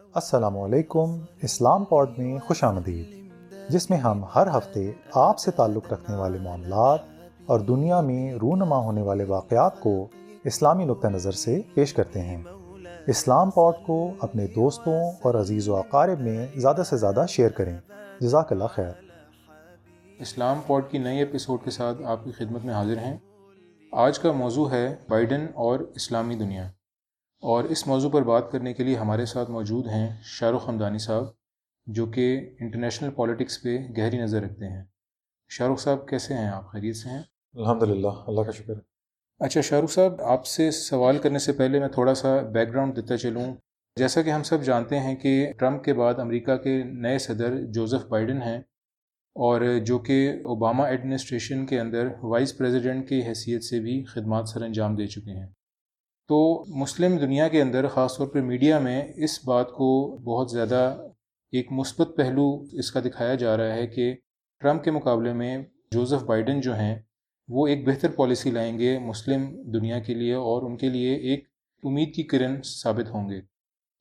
السلام علیکم، اسلام پوڈ میں خوش آمدید۔ جس میں ہم ہر ہفتے آپ سے تعلق رکھنے والے معاملات اور دنیا میں رونما ہونے والے واقعات کو اسلامی نقطہ نظر سے پیش کرتے ہیں۔ اسلام پوڈ کو اپنے دوستوں اور عزیز و اقارب میں زیادہ سے زیادہ شیئر کریں۔ جزاک اللہ خیر۔ اسلام پوڈ کی نئی ایپیسوڈ کے ساتھ آپ کی خدمت میں حاضر ہیں۔ آج کا موضوع ہے بائیڈن اور اسلامی دنیا۔ اور اس موضوع پر بات کرنے کے لیے ہمارے ساتھ موجود ہیں شاہ رخ حمدانی صاحب جو کہ انٹرنیشنل پالیٹکس پہ گہری نظر رکھتے ہیں۔ شاہ رخ صاحب کیسے ہیں؟ آپ خیریت سے ہیں؟ الحمد للہ اللہ کا شکر اچھا شاہ رخ صاحب آپ سے سوال کرنے سے پہلے میں تھوڑا سا بیک گراؤنڈ دیتا چلوں۔ جیسا کہ ہم سب جانتے ہیں کہ ٹرمپ کے بعد امریکہ کے نئے صدر جوزف بائیڈن ہیں اور جو کہ اوباما ایڈمنسٹریشن کے اندر وائس پریزیڈنٹ کی حیثیت سے بھی خدمات سر انجام دے چکے ہیں۔ تو مسلم دنیا کے اندر خاص طور پہ میڈیا میں اس بات کو بہت زیادہ ایک مثبت پہلو اس کا دکھایا جا رہا ہے کہ ٹرمپ کے مقابلے میں جوزف بائیڈن جو ہیں، وہ ایک بہتر پالیسی لائیں گے مسلم دنیا کے لیے اور ان کے لیے ایک امید کی کرن ثابت ہوں گے۔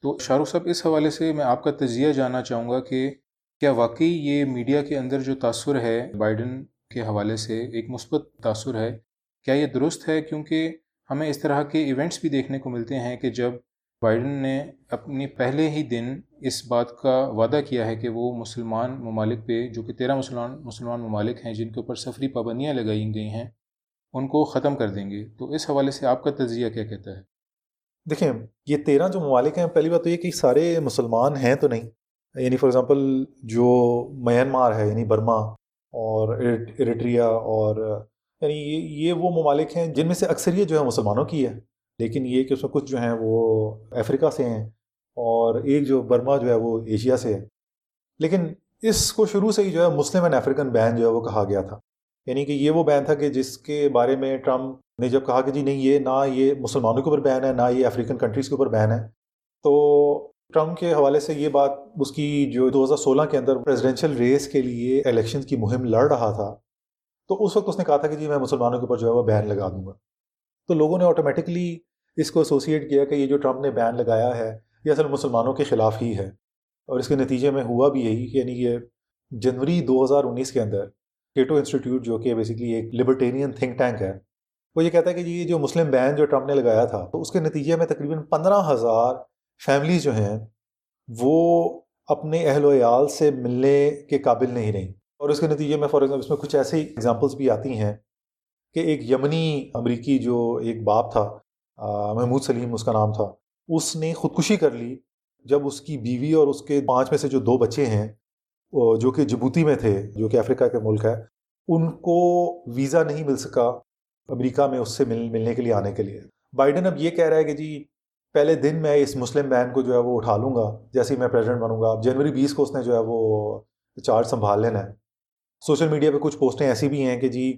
تو شاہ رخ صاحب، اس حوالے سے میں آپ کا تجزیہ جاننا چاہوں گا کہ کیا واقعی یہ میڈیا کے اندر جو تاثر ہے بائیڈن کے حوالے سے ایک مثبت تاثر ہے؟ کیا یہ درست ہے؟ کیونکہ ہمیں اس طرح کے ایونٹس بھی دیکھنے کو ملتے ہیں کہ جب بائیڈن نے اپنی پہلے ہی دن اس بات کا وعدہ کیا ہے کہ وہ مسلمان ممالک پہ، جو کہ تیرہ مسلمان مسلمان ممالک ہیں، جن کے اوپر سفری پابندیاں لگائی گئی ہیں، ان کو ختم کر دیں گے۔ تو اس حوالے سے آپ کا تجزیہ کیا کہتا ہے؟ دیکھیں، یہ تیرہ جو ممالک ہیں، پہلی بات تو یہ کہ سارے مسلمان ہیں تو نہیں۔ یعنی فار ایگزامپل جو میانمار ہے یعنی برما اور ایریٹریا اور یعنی یہ یہ وہ ممالک ہیں جن میں سے اکثریت جو ہے مسلمانوں کی ہے۔ لیکن یہ کہ اس میں کچھ جو ہیں وہ افریقہ سے ہیں اور ایک جو برما جو ہے وہ ایشیا سے ہے۔ لیکن اس کو شروع سے ہی جو ہے مسلم اینڈ افریقن بین جو ہے وہ کہا گیا تھا۔ یعنی کہ یہ وہ بین تھا کہ جس کے بارے میں ٹرمپ نے جب کہا کہ جی نہیں، یہ نہ یہ مسلمانوں کے اوپر بین ہے، نہ یہ افریقن کنٹریز کے اوپر بین ہے۔ تو ٹرمپ کے حوالے سے یہ بات اس کی جو دو ہزار سولہ کے اندر پریزیڈینشیل ریس کے لیے الیکشن کی مہم لڑ رہا تھا۔ تو اس وقت اس نے کہا تھا کہ جی میں مسلمانوں کے اوپر جو ہے وہ بین لگا دوں گا۔ تو لوگوں نے آٹومیٹکلی اس کو ایسوسیٹ کیا کہ یہ جو ٹرمپ نے بین لگایا ہے، یہ اصل مسلمانوں کے خلاف ہی ہے۔ اور اس کے نتیجے میں ہوا بھی یہی کہ یعنی یہ جنوری دو ہزار انیس کے اندر کیٹو انسٹیٹیوٹ جو کہ بیسکلی ایک لبرٹیرین تھنک ٹینک ہے، وہ یہ کہتا ہے کہ جی یہ جو مسلم بین جو ٹرمپ نے لگایا تھا، تو اس کے نتیجے میں تقریباً پندرہ ہزار فیملیز جو ہیں، وہ اپنے اہل و عیال سے ملنے کے قابل نہیں رہیں اور اس کے نتیجے میں فار ایگزامپل اس میں کچھ ایسی ایگزامپلس بھی آتی ہیں کہ ایک یمنی امریکی جو ایک باپ تھا محمود سلیم اس کا نام تھا، اس نے خودکشی کر لی جب اس کی بیوی اور اس کے پانچ میں سے جو دو بچے ہیں جو کہ جبوتی میں تھے، جو کہ افریقہ کے ملک ہے، ان کو ویزا نہیں مل سکا امریکہ میں اس سے مل، ملنے کے لیے، آنے کے لیے۔ بائیڈن اب یہ کہہ رہا ہے کہ جی پہلے دن میں اس مسلم بین کو جو ہے وہ اٹھا لوں گا، جیسے ہی میں پریزیڈنٹ بنوں گا، اب جنوری بیس کو اس نے جو ہے وہ چارج سنبھال لینا ہے۔ سوشل میڈیا پہ کچھ پوسٹیں ایسی بھی ہیں کہ جی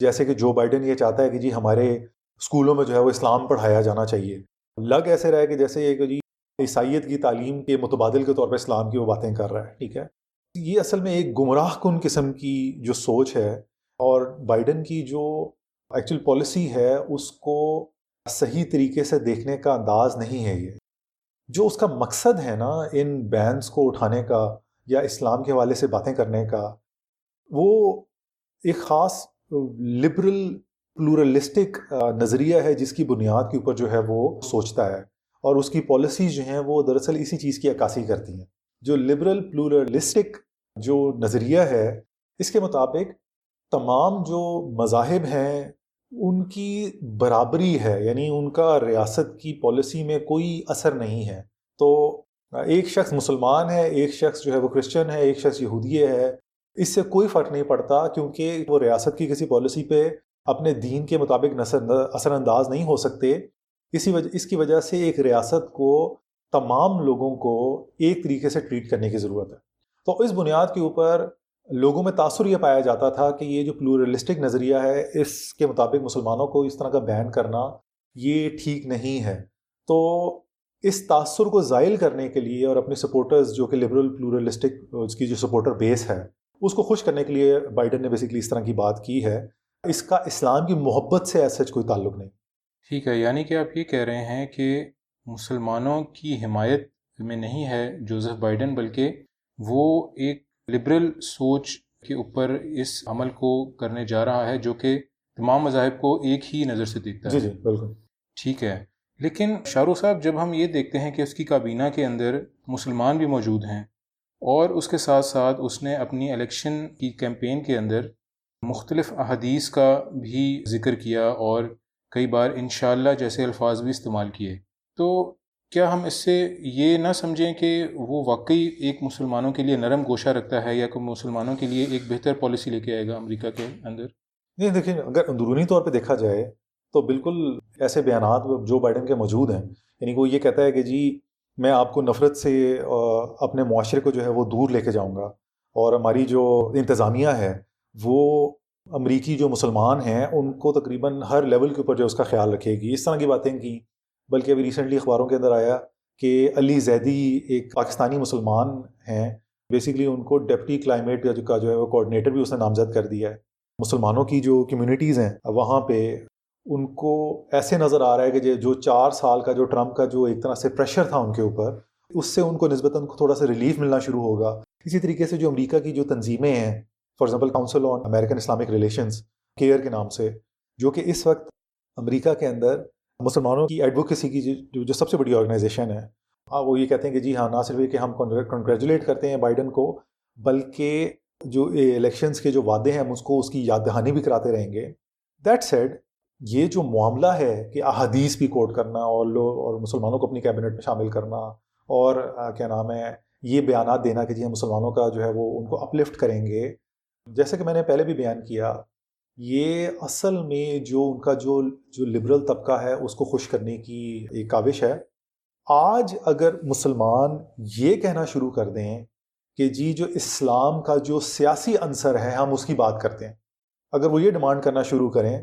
جیسے کہ جو بائیڈن یہ چاہتا ہے کہ جی ہمارے اسکولوں میں جو ہے وہ اسلام پڑھایا جانا چاہیے۔ لگ ایسے رہے کہ جیسے یہ کہ جی عیسائیت کی تعلیم کے متبادل کے طور پہ اسلام کی وہ باتیں کر رہا ہے، ٹھیک ہے؟ یہ اصل میں ایک گمراہ کن قسم کی جو سوچ ہے اور بائیڈن کی جو ایکچوئل پالیسی ہے، اس کو صحیح طریقے سے دیکھنے کا انداز نہیں ہے یہ۔ جو اس کا مقصد ہے نا، ان بینس کو اٹھانے کا یا اسلام کے حوالے سے باتیں کرنے کا وہ ایک خاص لبرل پلورلسٹک نظریہ ہے جس کی بنیاد کے اوپر جو ہے وہ سوچتا ہے اور اس کی پالیسیز جو ہیں وہ دراصل اسی چیز کی عکاسی کرتی ہیں۔ جو لبرل پلورلسٹک جو نظریہ ہے، اس کے مطابق تمام جو مذاہب ہیں، ان کی برابری ہے یعنی ان کا ریاست کی پالیسی میں کوئی اثر نہیں ہے۔ تو ایک شخص مسلمان ہے، ایک شخص جو ہے وہ کرسچن ہے، ایک شخص یہودیہ ہے اس سے کوئی فرق نہیں پڑتا کیونکہ وہ ریاست کی کسی پالیسی پہ اپنے دین کے مطابق اثر انداز نہیں ہو سکتے۔ اسی وجہ اس کی وجہ سے ایک ریاست کو تمام لوگوں کو ایک طریقے سے ٹریٹ کرنے کی ضرورت ہے۔ تو اس بنیاد کے اوپر لوگوں میں تاثر یہ پایا جاتا تھا کہ یہ جو پلورلسٹک نظریہ ہے، اس کے مطابق مسلمانوں کو اس طرح کا بین کرنا یہ ٹھیک نہیں ہے۔ تو اس تاثر کو زائل کرنے کے لیے اور اپنے سپورٹرز جو کہ لبرل پلورلسٹک اس کی جو سپورٹر بیس ہے اس کو خوش کرنے کے لیے بائیڈن نے بیسکلی اس طرح کی بات کی ہے۔ اس کا اسلام کی محبت سے ایسا کوئی تعلق نہیں۔ ٹھیک ہے یعنی کہ آپ یہ کہہ رہے ہیں کہ مسلمانوں کی حمایت میں نہیں ہے جوزف بائیڈن بلکہ وہ ایک لبرل سوچ کے اوپر اس عمل کو کرنے جا رہا ہے جو کہ تمام مذاہب کو ایک ہی نظر سے دیکھتا ہے۔ جی جی بالکل۔ ٹھیک ہے لیکن شاہ رخ صاحب جب ہم یہ دیکھتے ہیں کہ اس کی کابینہ کے اندر مسلمان بھی موجود ہیں اور اس کے ساتھ ساتھ اس نے اپنی الیکشن کی کیمپین کے اندر مختلف احادیث کا بھی ذکر کیا اور کئی بار انشاءاللہ جیسے الفاظ بھی استعمال کیے۔ تو کیا ہم اس سے یہ نہ سمجھیں کہ وہ واقعی ایک مسلمانوں کے لیے نرم گوشہ رکھتا ہے یا کوئی مسلمانوں کے لیے ایک بہتر پالیسی لے کے آئے گا امریکہ کے اندر؟ نہیں، دیکھیں، اگر اندرونی طور پہ دیکھا جائے تو بالکل ایسے بیانات جو بائیڈن کے موجود ہیں یعنی وہ یہ کہتا ہے کہ جی میں آپ کو نفرت سے اپنے معاشرے کو جو ہے وہ دور لے کے جاؤں گا۔ اور ہماری جو انتظامیہ ہے، وہ امریکی جو مسلمان ہیں، ان کو تقریباً ہر لیول کے اوپر جو اس کا خیال رکھے گی۔ اس طرح کی باتیں کی بلکہ ابھی ریسنٹلی اخباروں کے اندر آیا کہ علی زیدی ایک پاکستانی مسلمان ہیں۔ بیسکلی ان کو ڈپٹی کلائمیٹ کا جو ہے وہ کوآڈینیٹر بھی اس نے نامزد کر دیا ہے۔ مسلمانوں کی جو کمیونٹیز ہیں، وہاں پہ ان کو ایسے نظر آ رہا ہے کہ جو چار سال کا جو ٹرمپ کا جو ایک طرح سے پریشر تھا ان کے اوپر، اس سے ان کو نسبتاً تھوڑا سا ریلیف ملنا شروع ہوگا۔ اسی طریقے سے جو امریکہ کی جو تنظیمیں ہیں for example council on American Islamic relations CAIR کے نام سے، جو کہ اس وقت امریکہ کے اندر مسلمانوں کی ایڈوکیسی کی جو جو سب سے بڑی آرگنائزیشن ہے۔ ہاں، وہ یہ کہتے ہیں کہ جی ہاں نہ صرف یہ کہ ہم کنگریچولیٹ کرتے ہیں بائیڈن کو، بلکہ جو الیکشنز کے جو وعدے ہیں، ہم اس کو اس کی یاد دہانی بھی کراتے رہیں گے۔ دیٹ سیڈ یہ جو معاملہ ہے کہ احادیث بھی کوٹ کرنا اور لو اور مسلمانوں کو اپنی کیبنٹ میں شامل کرنا اور کیا نام ہے، یہ بیانات دینا کہ جی ہم مسلمانوں کا جو ہے وہ ان کو اپلفٹ کریں گے۔ جیسے کہ میں نے پہلے بھی بیان کیا، یہ اصل میں جو ان کا جو جو لبرل طبقہ ہے، اس کو خوش کرنے کی ایک کاوش ہے۔ آج اگر مسلمان یہ کہنا شروع کر دیں کہ جی جو اسلام کا جو سیاسی عنصر ہے، ہم اس کی بات کرتے ہیں۔ اگر وہ یہ ڈیمانڈ کرنا شروع کریں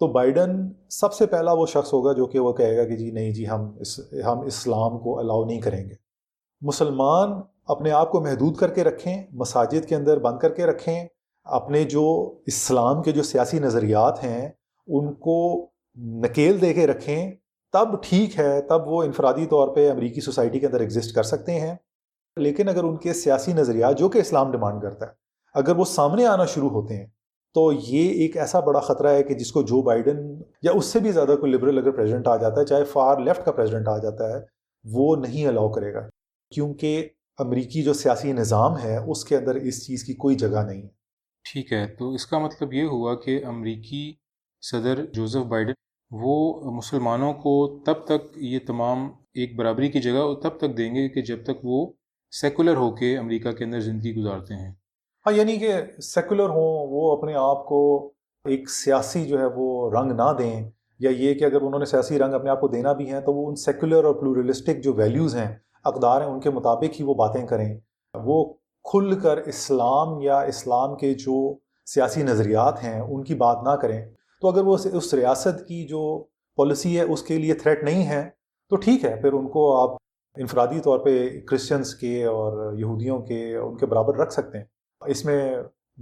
تو بائیڈن سب سے پہلا وہ شخص ہوگا جو کہ وہ کہے گا کہ جی نہیں جی ہم اس، ہم اسلام کو الاؤ نہیں کریں گے۔ مسلمان اپنے آپ کو محدود کر کے رکھیں، مساجد کے اندر بند کر کے رکھیں، اپنے جو اسلام کے جو سیاسی نظریات ہیں، ان کو نکیل دے کے رکھیں۔ تب ٹھیک ہے، تب وہ انفرادی طور پہ امریکی سوسائٹی کے اندر ایگزسٹ کر سکتے ہیں۔ لیکن اگر ان کے سیاسی نظریات، جو کہ اسلام ڈیمانڈ کرتا ہے، اگر وہ سامنے آنا شروع ہوتے ہیں تو یہ ایک ایسا بڑا خطرہ ہے کہ جس کو جو بائیڈن یا اس سے بھی زیادہ کوئی لبرل اگر پریزیڈنٹ آ جاتا ہے، چاہے فار لیفٹ کا پریزیڈنٹ آ جاتا ہے، وہ نہیں الاؤ کرے گا۔ کیونکہ امریکی جو سیاسی نظام ہے، اس کے اندر اس چیز کی کوئی جگہ نہیں ہے۔ ٹھیک ہے، تو اس کا مطلب یہ ہوا کہ امریکی صدر جوزف بائیڈن، وہ مسلمانوں کو تب تک یہ تمام ایک برابری کی جگہ، تب تک دیں گے کہ جب تک وہ سیکولر ہو کے امریکہ کے اندر زندگی گزارتے ہیں۔ ہاں یعنی کہ سیکولر ہوں، وہ اپنے آپ کو ایک سیاسی جو ہے وہ رنگ نہ دیں، یا یہ کہ اگر انہوں نے سیاسی رنگ اپنے آپ کو دینا بھی ہیں تو وہ ان سیکولر اور پلورلسٹک جو ویلیوز ہیں، اقدار ہیں، ان کے مطابق ہی وہ باتیں کریں۔ وہ کھل کر اسلام یا اسلام کے جو سیاسی نظریات ہیں، ان کی بات نہ کریں۔ تو اگر وہ اس ریاست کی جو پالیسی ہے، اس کے لیے تھریٹ نہیں ہے، تو ٹھیک ہے، پھر ان کو آپ انفرادی طور پہ کرسچنس کے اور یہودیوں کے ان کے برابر رکھ سکتے ہیں۔ اس میں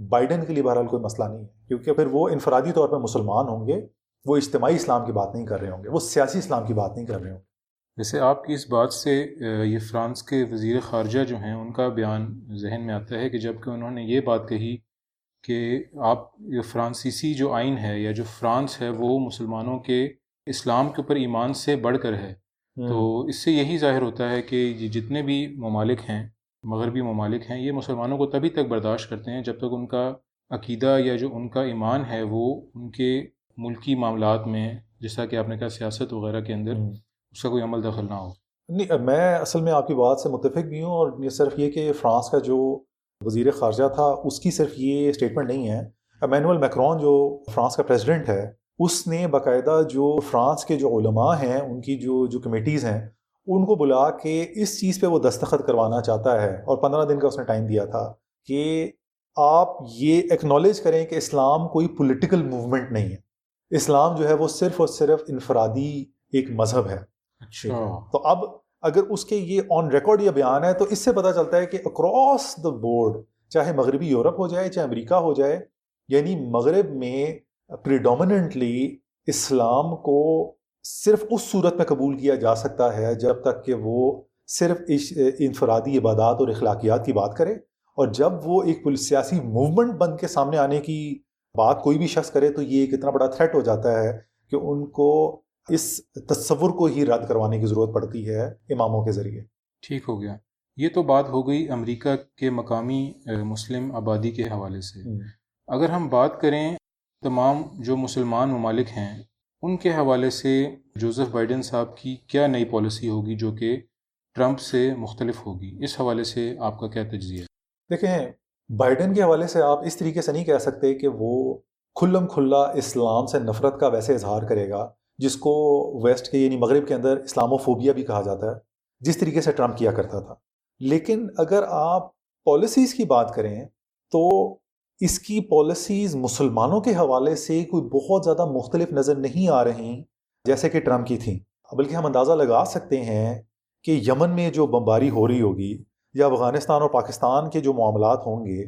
بائیڈن کے لیے بہرحال کوئی مسئلہ نہیں ہے کیونکہ پھر وہ انفرادی طور پہ مسلمان ہوں گے وہ اجتماعی اسلام کی بات نہیں کر رہے ہوں گے وہ سیاسی اسلام کی بات نہیں کر رہے ہوں گے۔ ویسے آپ کی اس بات سے یہ فرانس کے وزیر خارجہ جو ہیں ان کا بیان ذہن میں آتا ہے کہ جبکہ انہوں نے یہ بات کہی کہ آپ یہ فرانسیسی جو آئین ہے یا جو فرانس ہے وہ مسلمانوں کے اسلام کے اوپر ایمان سے بڑھ کر ہے۔ تو اس سے یہی ظاہر ہوتا ہے کہ جتنے بھی ممالک ہیں مغربی ممالک ہیں یہ مسلمانوں کو تبھی تک برداشت کرتے ہیں جب تک ان کا عقیدہ یا جو ان کا ایمان ہے وہ ان کے ملکی معاملات میں جیسا کہ آپ نے کہا سیاست وغیرہ کے اندر اس کا کوئی عمل دخل نہ ہو۔ نہیں میں اصل میں آپ کی بات سے متفق بھی ہوں اور یہ صرف یہ کہ فرانس کا جو وزیر خارجہ تھا اس کی صرف یہ اسٹیٹمنٹ نہیں ہے۔ امینول میکرون جو فرانس کا پریزیڈنٹ ہے اس نے باقاعدہ جو فرانس کے جو علماء ہیں ان کی جو جو کمیٹیز ہیں ان کو بلا کے اس چیز پہ وہ دستخط کروانا چاہتا ہے اور پندرہ دن کا اس نے ٹائم دیا تھا کہ آپ یہ ایکنالج کریں کہ اسلام کوئی پولیٹیکل موومنٹ نہیں ہے۔ اسلام جو ہے وہ صرف اور صرف انفرادی ایک مذہب ہے۔ اچھا۔ تو اب اگر اس کے یہ آن ریکارڈ یہ بیان ہے تو اس سے پتہ چلتا ہے کہ اکراس دا بورڈ چاہے مغربی یورپ ہو جائے چاہے امریکہ ہو جائے یعنی مغرب میں پریڈومننٹلی اسلام کو صرف اس صورت میں قبول کیا جا سکتا ہے جب تک کہ وہ صرف انفرادی عبادات اور اخلاقیات کی بات کرے اور جب وہ ایک سیاسی موومنٹ بن کے سامنے آنے کی بات کوئی بھی شخص کرے تو یہ ایک اتنا بڑا تھریٹ ہو جاتا ہے کہ ان کو اس تصور کو ہی رد کروانے کی ضرورت پڑتی ہے اماموں کے ذریعے۔ ٹھیک ہو گیا۔ یہ تو بات ہو گئی امریکہ کے مقامی مسلم آبادی کے حوالے سے۔ اگر ہم بات کریں تمام جو مسلمان ممالک ہیں ان کے حوالے سے جوزف بائیڈن صاحب کی کیا نئی پالیسی ہوگی جو کہ ٹرمپ سے مختلف ہوگی؟ اس حوالے سے آپ کا کیا تجزیہ؟ ہے دیکھیں، بائیڈن کے حوالے سے آپ اس طریقے سے نہیں کہہ سکتے کہ وہ کھلم کھلا اسلام سے نفرت کا ویسے اظہار کرے گا، جس کو ویسٹ کے یعنی مغرب کے اندر اسلام و فوبیا بھی کہا جاتا ہے، جس طریقے سے ٹرمپ کیا کرتا تھا۔ لیکن اگر آپ پالیسیز کی بات کریں تو اس کی پالیسیز مسلمانوں کے حوالے سے کوئی بہت زیادہ مختلف نظر نہیں آ رہی جیسے کہ ٹرمپ کی تھیں۔ بلکہ ہم اندازہ لگا سکتے ہیں کہ یمن میں جو بمباری ہو رہی ہوگی یا افغانستان اور پاکستان کے جو معاملات ہوں گے،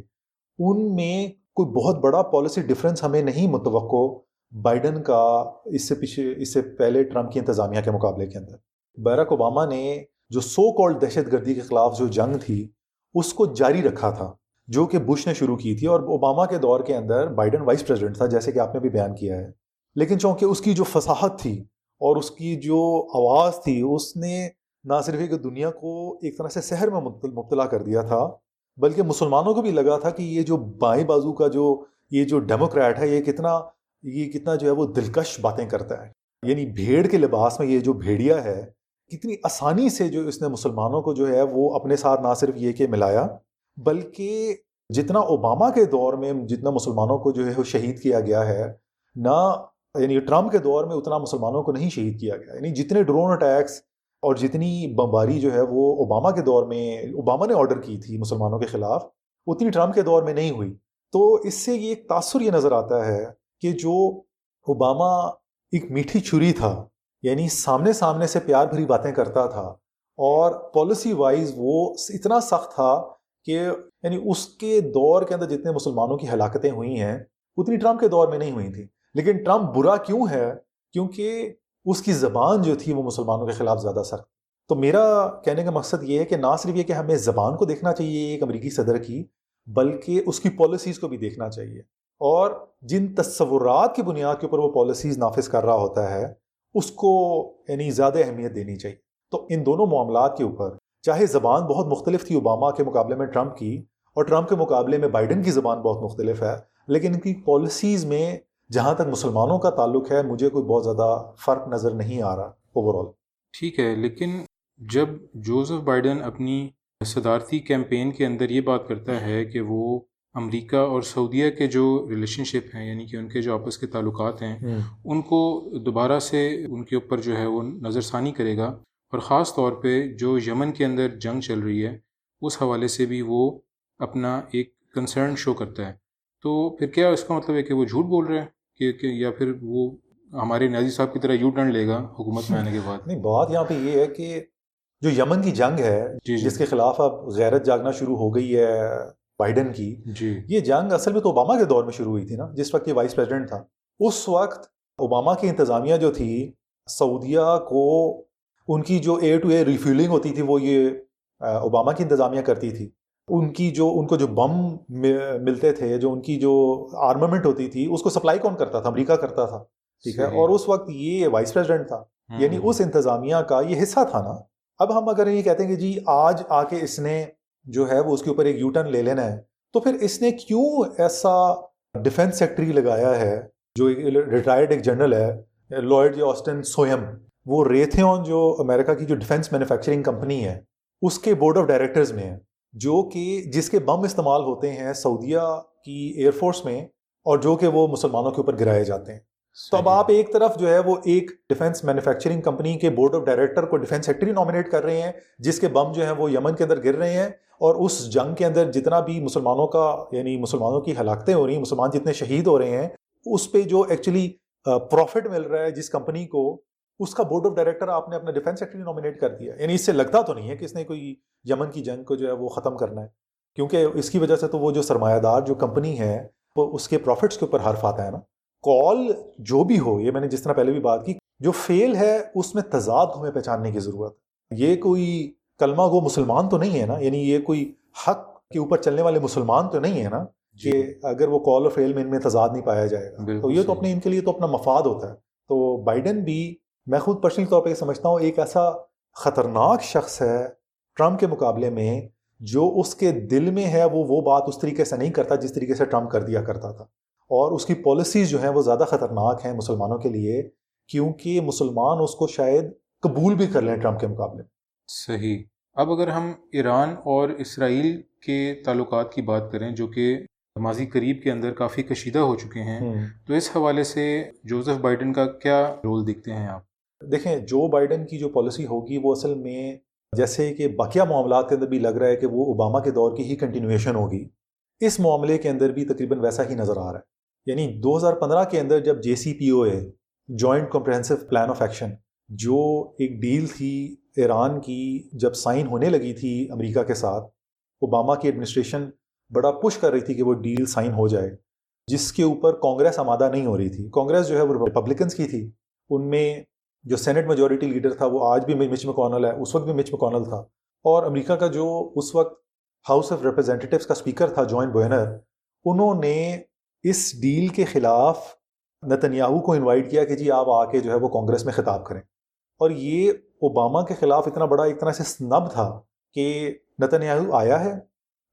ان میں کوئی بہت بڑا پالیسی ڈفرینس ہمیں نہیں متوقع بائیڈن کا اس سے پیچھے، اس سے پہلے ٹرمپ کی انتظامیہ کے مقابلے کے اندر۔ بیرک اوباما نے جو سو کالڈ دہشت گردی کے خلاف جو جنگ تھی، اس کو جاری رکھا تھا۔ جو کہ بش نے شروع کی تھی اور اوباما کے دور کے اندر بائیڈن وائس پریزیڈنٹ تھا، جیسے کہ آپ نے بھی بیان کیا ہے۔ لیکن چونکہ اس کی جو فصاحت تھی اور اس کی جو آواز تھی، اس نے نہ صرف ایک دنیا کو ایک طرح سے شہر میں مبتلا کر دیا تھا، بلکہ مسلمانوں کو بھی لگا تھا کہ یہ جو بائیں بازو کا جو، یہ جو ڈیموکریٹ ہے، یہ کتنا یہ کتنا جو ہے وہ دلکش باتیں کرتا ہے۔ یعنی بھیڑ کے لباس میں یہ جو بھیڑیا ہے، کتنی آسانی سے جو اس نے مسلمانوں کو جو ہے وہ اپنے ساتھ نہ صرف یہ کہ ملایا بلکہ جتنا اوباما کے دور میں جتنا مسلمانوں کو جو ہے وہ شہید کیا گیا ہے، نہ یعنی ٹرمپ کے دور میں اتنا مسلمانوں کو نہیں شہید کیا گیا۔ یعنی جتنے ڈرون اٹیکس اور جتنی بمباری جو ہے وہ اوباما کے دور میں، اوباما نے آرڈر کی تھی مسلمانوں کے خلاف، اتنی ٹرمپ کے دور میں نہیں ہوئی۔ تو اس سے یہ ایک تاثر یہ نظر آتا ہے کہ جو اوباما ایک میٹھی چھری تھا یعنی سامنے سامنے سے پیار بھری باتیں کرتا تھا اور پالیسی وائز وہ اتنا سخت تھا کہ یعنی اس کے دور کے اندر جتنے مسلمانوں کی ہلاکتیں ہوئی ہیں، اتنی ٹرمپ کے دور میں نہیں ہوئی تھیں۔ لیکن ٹرمپ برا کیوں ہے؟ کیونکہ اس کی زبان جو تھی وہ مسلمانوں کے خلاف زیادہ سخت۔ تو میرا کہنے کا مقصد یہ ہے کہ نہ صرف یہ کہ ہمیں زبان کو دیکھنا چاہیے، ایک امریکی صدر کی، بلکہ اس کی پالیسیز کو بھی دیکھنا چاہیے۔ اور جن تصورات کی بنیاد کے اوپر وہ پالیسیز نافذ کر رہا ہوتا ہے، اس کو یعنی زیادہ اہمیت دینی چاہیے۔ تو ان دونوں معاملات کے اوپر چاہے زبان بہت مختلف تھی اوباما کے مقابلے میں ٹرمپ کی اور ٹرمپ کے مقابلے میں بائیڈن کی زبان بہت مختلف ہے لیکن ان کی پالیسیز میں جہاں تک مسلمانوں کا تعلق ہے مجھے کوئی بہت زیادہ فرق نظر نہیں آ رہا اوور آل ٹھیک ہے لیکن جب جوزف بائیڈن اپنی صدارتی کیمپین کے اندر یہ بات کرتا ہے کہ وہ امریکہ اور سعودیہ کے جو ریلیشن شپ ہیں یعنی کہ ان کے جو آپس کے تعلقات ہیں ان کو دوبارہ سے ان کے اوپر جو ہے وہ نظر ثانی کرے گا۔ اور خاص طور پہ جو یمن کے اندر جنگ چل رہی ہے اس حوالے سے بھی وہ اپنا ایک کنسرن شو کرتا ہے۔ تو پھر کیا اس کا مطلب ہے کہ وہ جھوٹ بول رہے ہیں؟ کہ, کہ یا پھر وہ ہمارے نازی صاحب کی طرح یو ٹرن لے گا حکومت میں آنے کے بعد؟ نہیں بات یہاں پہ یہ ہے کہ جو یمن کی جنگ ہے جی جی۔ جس کے خلاف اب غیرت جاگنا شروع ہو گئی ہے بائیڈن کی جی۔ یہ جنگ اصل میں تو اوباما کے دور میں شروع ہوئی تھی نا جس وقت یہ وائس پریزیڈنٹ تھا۔ اس وقت اوباما کی انتظامیہ جو تھی سعودیہ کو ان کی جو اے ٹو اے ریفیولنگ ہوتی تھی وہ یہ اوباما کی انتظامیہ کرتی تھی ان کی جو ان کو جو بم ملتے تھے جو ان کی جو آرمامنٹ ہوتی تھی اس کو سپلائی کون کرتا تھا؟ امریکہ کرتا تھا ٹھیک ہے؟ اور اس وقت یہ وائس پریزیڈنٹ تھا یعنی اس انتظامیہ کا یہ حصہ تھا نا۔ اب ہم اگر یہ کہتے ہیں کہ جی آج آ کے اس نے جو ہے وہ اس کے اوپر ایک یوٹرن لے لینا ہے تو پھر اس نے کیوں ایسا ڈیفینس سیکٹری لگایا ہے جو ریٹائرڈ ایک جنرل ہے لوئڈ جی آسٹن سوئم۔ وہ ریتھیون جو امریکہ کی جو ڈیفینس مینوفیکچرنگ کمپنی ہے اس کے بورڈ آف ڈائریکٹرز میں ہے جو کہ جس کے بم استعمال ہوتے ہیں سعودیہ کی ایئر فورس میں اور جو کہ وہ مسلمانوں کے اوپر گرائے جاتے ہیں۔ تو اب آپ ایک طرف جو ہے وہ ایک ڈیفینس مینوفیکچرنگ کمپنی کے بورڈ آف ڈائریکٹر کو ڈیفینس سیکٹری نامنیٹ کر رہے ہیں جس کے بم جو ہیں وہ یمن کے اندر گر رہے ہیں اور اس جنگ کے اندر جتنا بھی مسلمانوں کا یعنی مسلمانوں کی ہلاکتیں ہو رہی ہیں مسلمان جتنے شہید ہو رہے ہیں اس پہ جو ایکچولی پروفٹ مل رہا ہے جس کمپنی کو اس کا بورڈ آف ڈائریکٹر آپ نے اپنا ڈیفینس سیکٹری نامنیٹ کر دیا یعنی اس سے لگتا تو نہیں ہے کہ اس نے کوئی یمن کی جنگ کو جو ہے وہ ختم کرنا ہے۔ کیونکہ اس کی وجہ سے تو وہ جو سرمایہ دار جو کمپنی ہے وہ اس کے پروفٹس کے اوپر حرف آتا ہے نا۔ کال جو بھی ہو یہ میں نے جس طرح پہلے بھی بات کی جو فیل ہے اس میں تضاد ہمیں پہچاننے کی ضرورت ہے۔ یہ کوئی کلمہ گو مسلمان تو نہیں ہے نا یعنی یہ کوئی حق کے اوپر چلنے والے مسلمان تو نہیں ہے نا جی۔ کہ اگر وہ کال آف علم ان میں تضاد نہیں پایا جائے گا۔ تو یہ تو۔ اپنے ان کے لیے تو اپنا مفاد ہوتا ہے۔ تو بائیڈن بھی میں خود پرسنل طور پہ یہ سمجھتا ہوں ایک ایسا خطرناک شخص ہے ٹرمپ کے مقابلے میں جو اس کے دل میں ہے وہ وہ بات اس طریقے سے نہیں کرتا جس طریقے سے ٹرمپ کر دیا کرتا تھا۔ اور اس کی پالیسیز جو ہیں وہ زیادہ خطرناک ہیں مسلمانوں کے لیے کیونکہ مسلمان اس کو شاید قبول بھی کر لیں ٹرمپ کے مقابلے۔ میں صحیح۔ اب اگر ہم ایران اور اسرائیل کے تعلقات کی بات کریں جو کہ ماضی قریب کے اندر کافی کشیدہ ہو چکے ہیں تو اس حوالے سے جوزف بائیڈن کا کیا رول دیکھتے ہیں آپ؟ دیکھیں، جو بائیڈن کی جو پالیسی ہوگی، وہ اصل میں جیسے کہ باقیہ معاملات کے اندر بھی لگ رہا ہے کہ وہ اوباما کے دور کی ہی کنٹینویشن ہوگی۔ اس معاملے کے اندر بھی تقریباً ویسا ہی نظر آ رہا ہے۔ یعنی دو ہزار پندرہ کے اندر جب J C P O A joint comprehensive plan of action جو ایک ڈیل تھی ایران کی جب سائن ہونے لگی تھی امریکہ کے ساتھ، اوباما کی ایڈمنسٹریشن بڑا پش کر رہی تھی کہ وہ ڈیل سائن ہو جائے، جس کے اوپر کانگریس آمادہ نہیں ہو رہی تھی۔ کانگریس جو ہے وہ ریپبلکنس کی تھی۔ ان میں جو سینٹ میجورٹی لیڈر تھا، وہ آج بھی مچ مکونل ہے۔ اس وقت بھی مچ مکونل تھا۔ اور امریکہ کا جو اس وقت ہاؤس آف ریپرزینٹیوس کا اسپیکر تھا جوائنٹ بوئنر، انہوں نے اس ڈیل کے خلاف نتنیاہو کو انوائٹ کیا کہ جی آپ آ کے جو ہے وہ کانگریس میں خطاب کریں۔ اور یہ اوباما کے خلاف اتنا بڑا، ایک طرح سے سنب تھا کہ نتنیاہو آیا ہے۔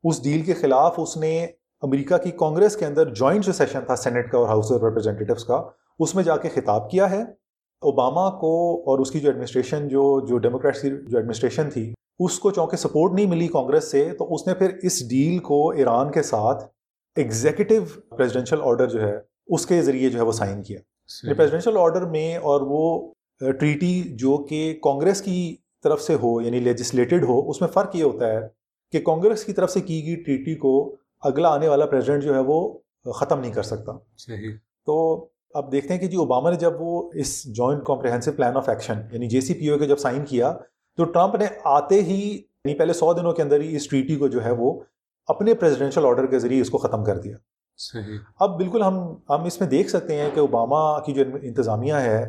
اس ڈیل کے خلاف اس نے امریکہ کی کانگریس کے اندر جوائنٹ جو سیشن تھا سینٹ کا اور ہاؤس آف ریپرزینٹیوس کا، اس میں جا کے خطاب کیا ہے۔ اوباما کو اور اس کی جو ایڈمنسٹریشن جو جو ڈیموکریٹس کی جو ایڈمنسٹریشن تھی اس کو چونکہ سپورٹ نہیں ملی کانگریس سے تو اس نے پھر اس ڈیل کو ایران کے ساتھ ایگزیکٹو پریزیڈنشل آرڈر جو ہے اس کے ذریعے جو ہے وہ سائن کیا۔ پریزیڈنشل آرڈر میں اور وہ ٹریٹی جو کہ کانگریس کی طرف سے ہو یعنی لیجسلیٹڈ ہو اس میں فرق یہ ہوتا ہے کہ کانگریس کی طرف سے کی گئی ٹریٹی کو اگلا آنے والا پریزیڈنٹ جو ہے وہ ختم نہیں کر سکتا۔ صحیح۔ تو اب دیکھتے ہیں کہ جی اوباما نے جب وہ اس joint comprehensive plan of action یعنی جے سی پی او کے جب سائن کیا تو ٹرمپ نے آتے ہی یعنی پہلے سو دنوں کے اندر ہی اس ٹریٹی کو جو ہے وہ اپنے پریزیڈنشل آرڈر کے ذریعے اس کو ختم کر دیا۔ صحیح۔ اب بالکل ہم ہم اس میں دیکھ سکتے ہیں کہ اوباما کی جو انتظامیہ ہے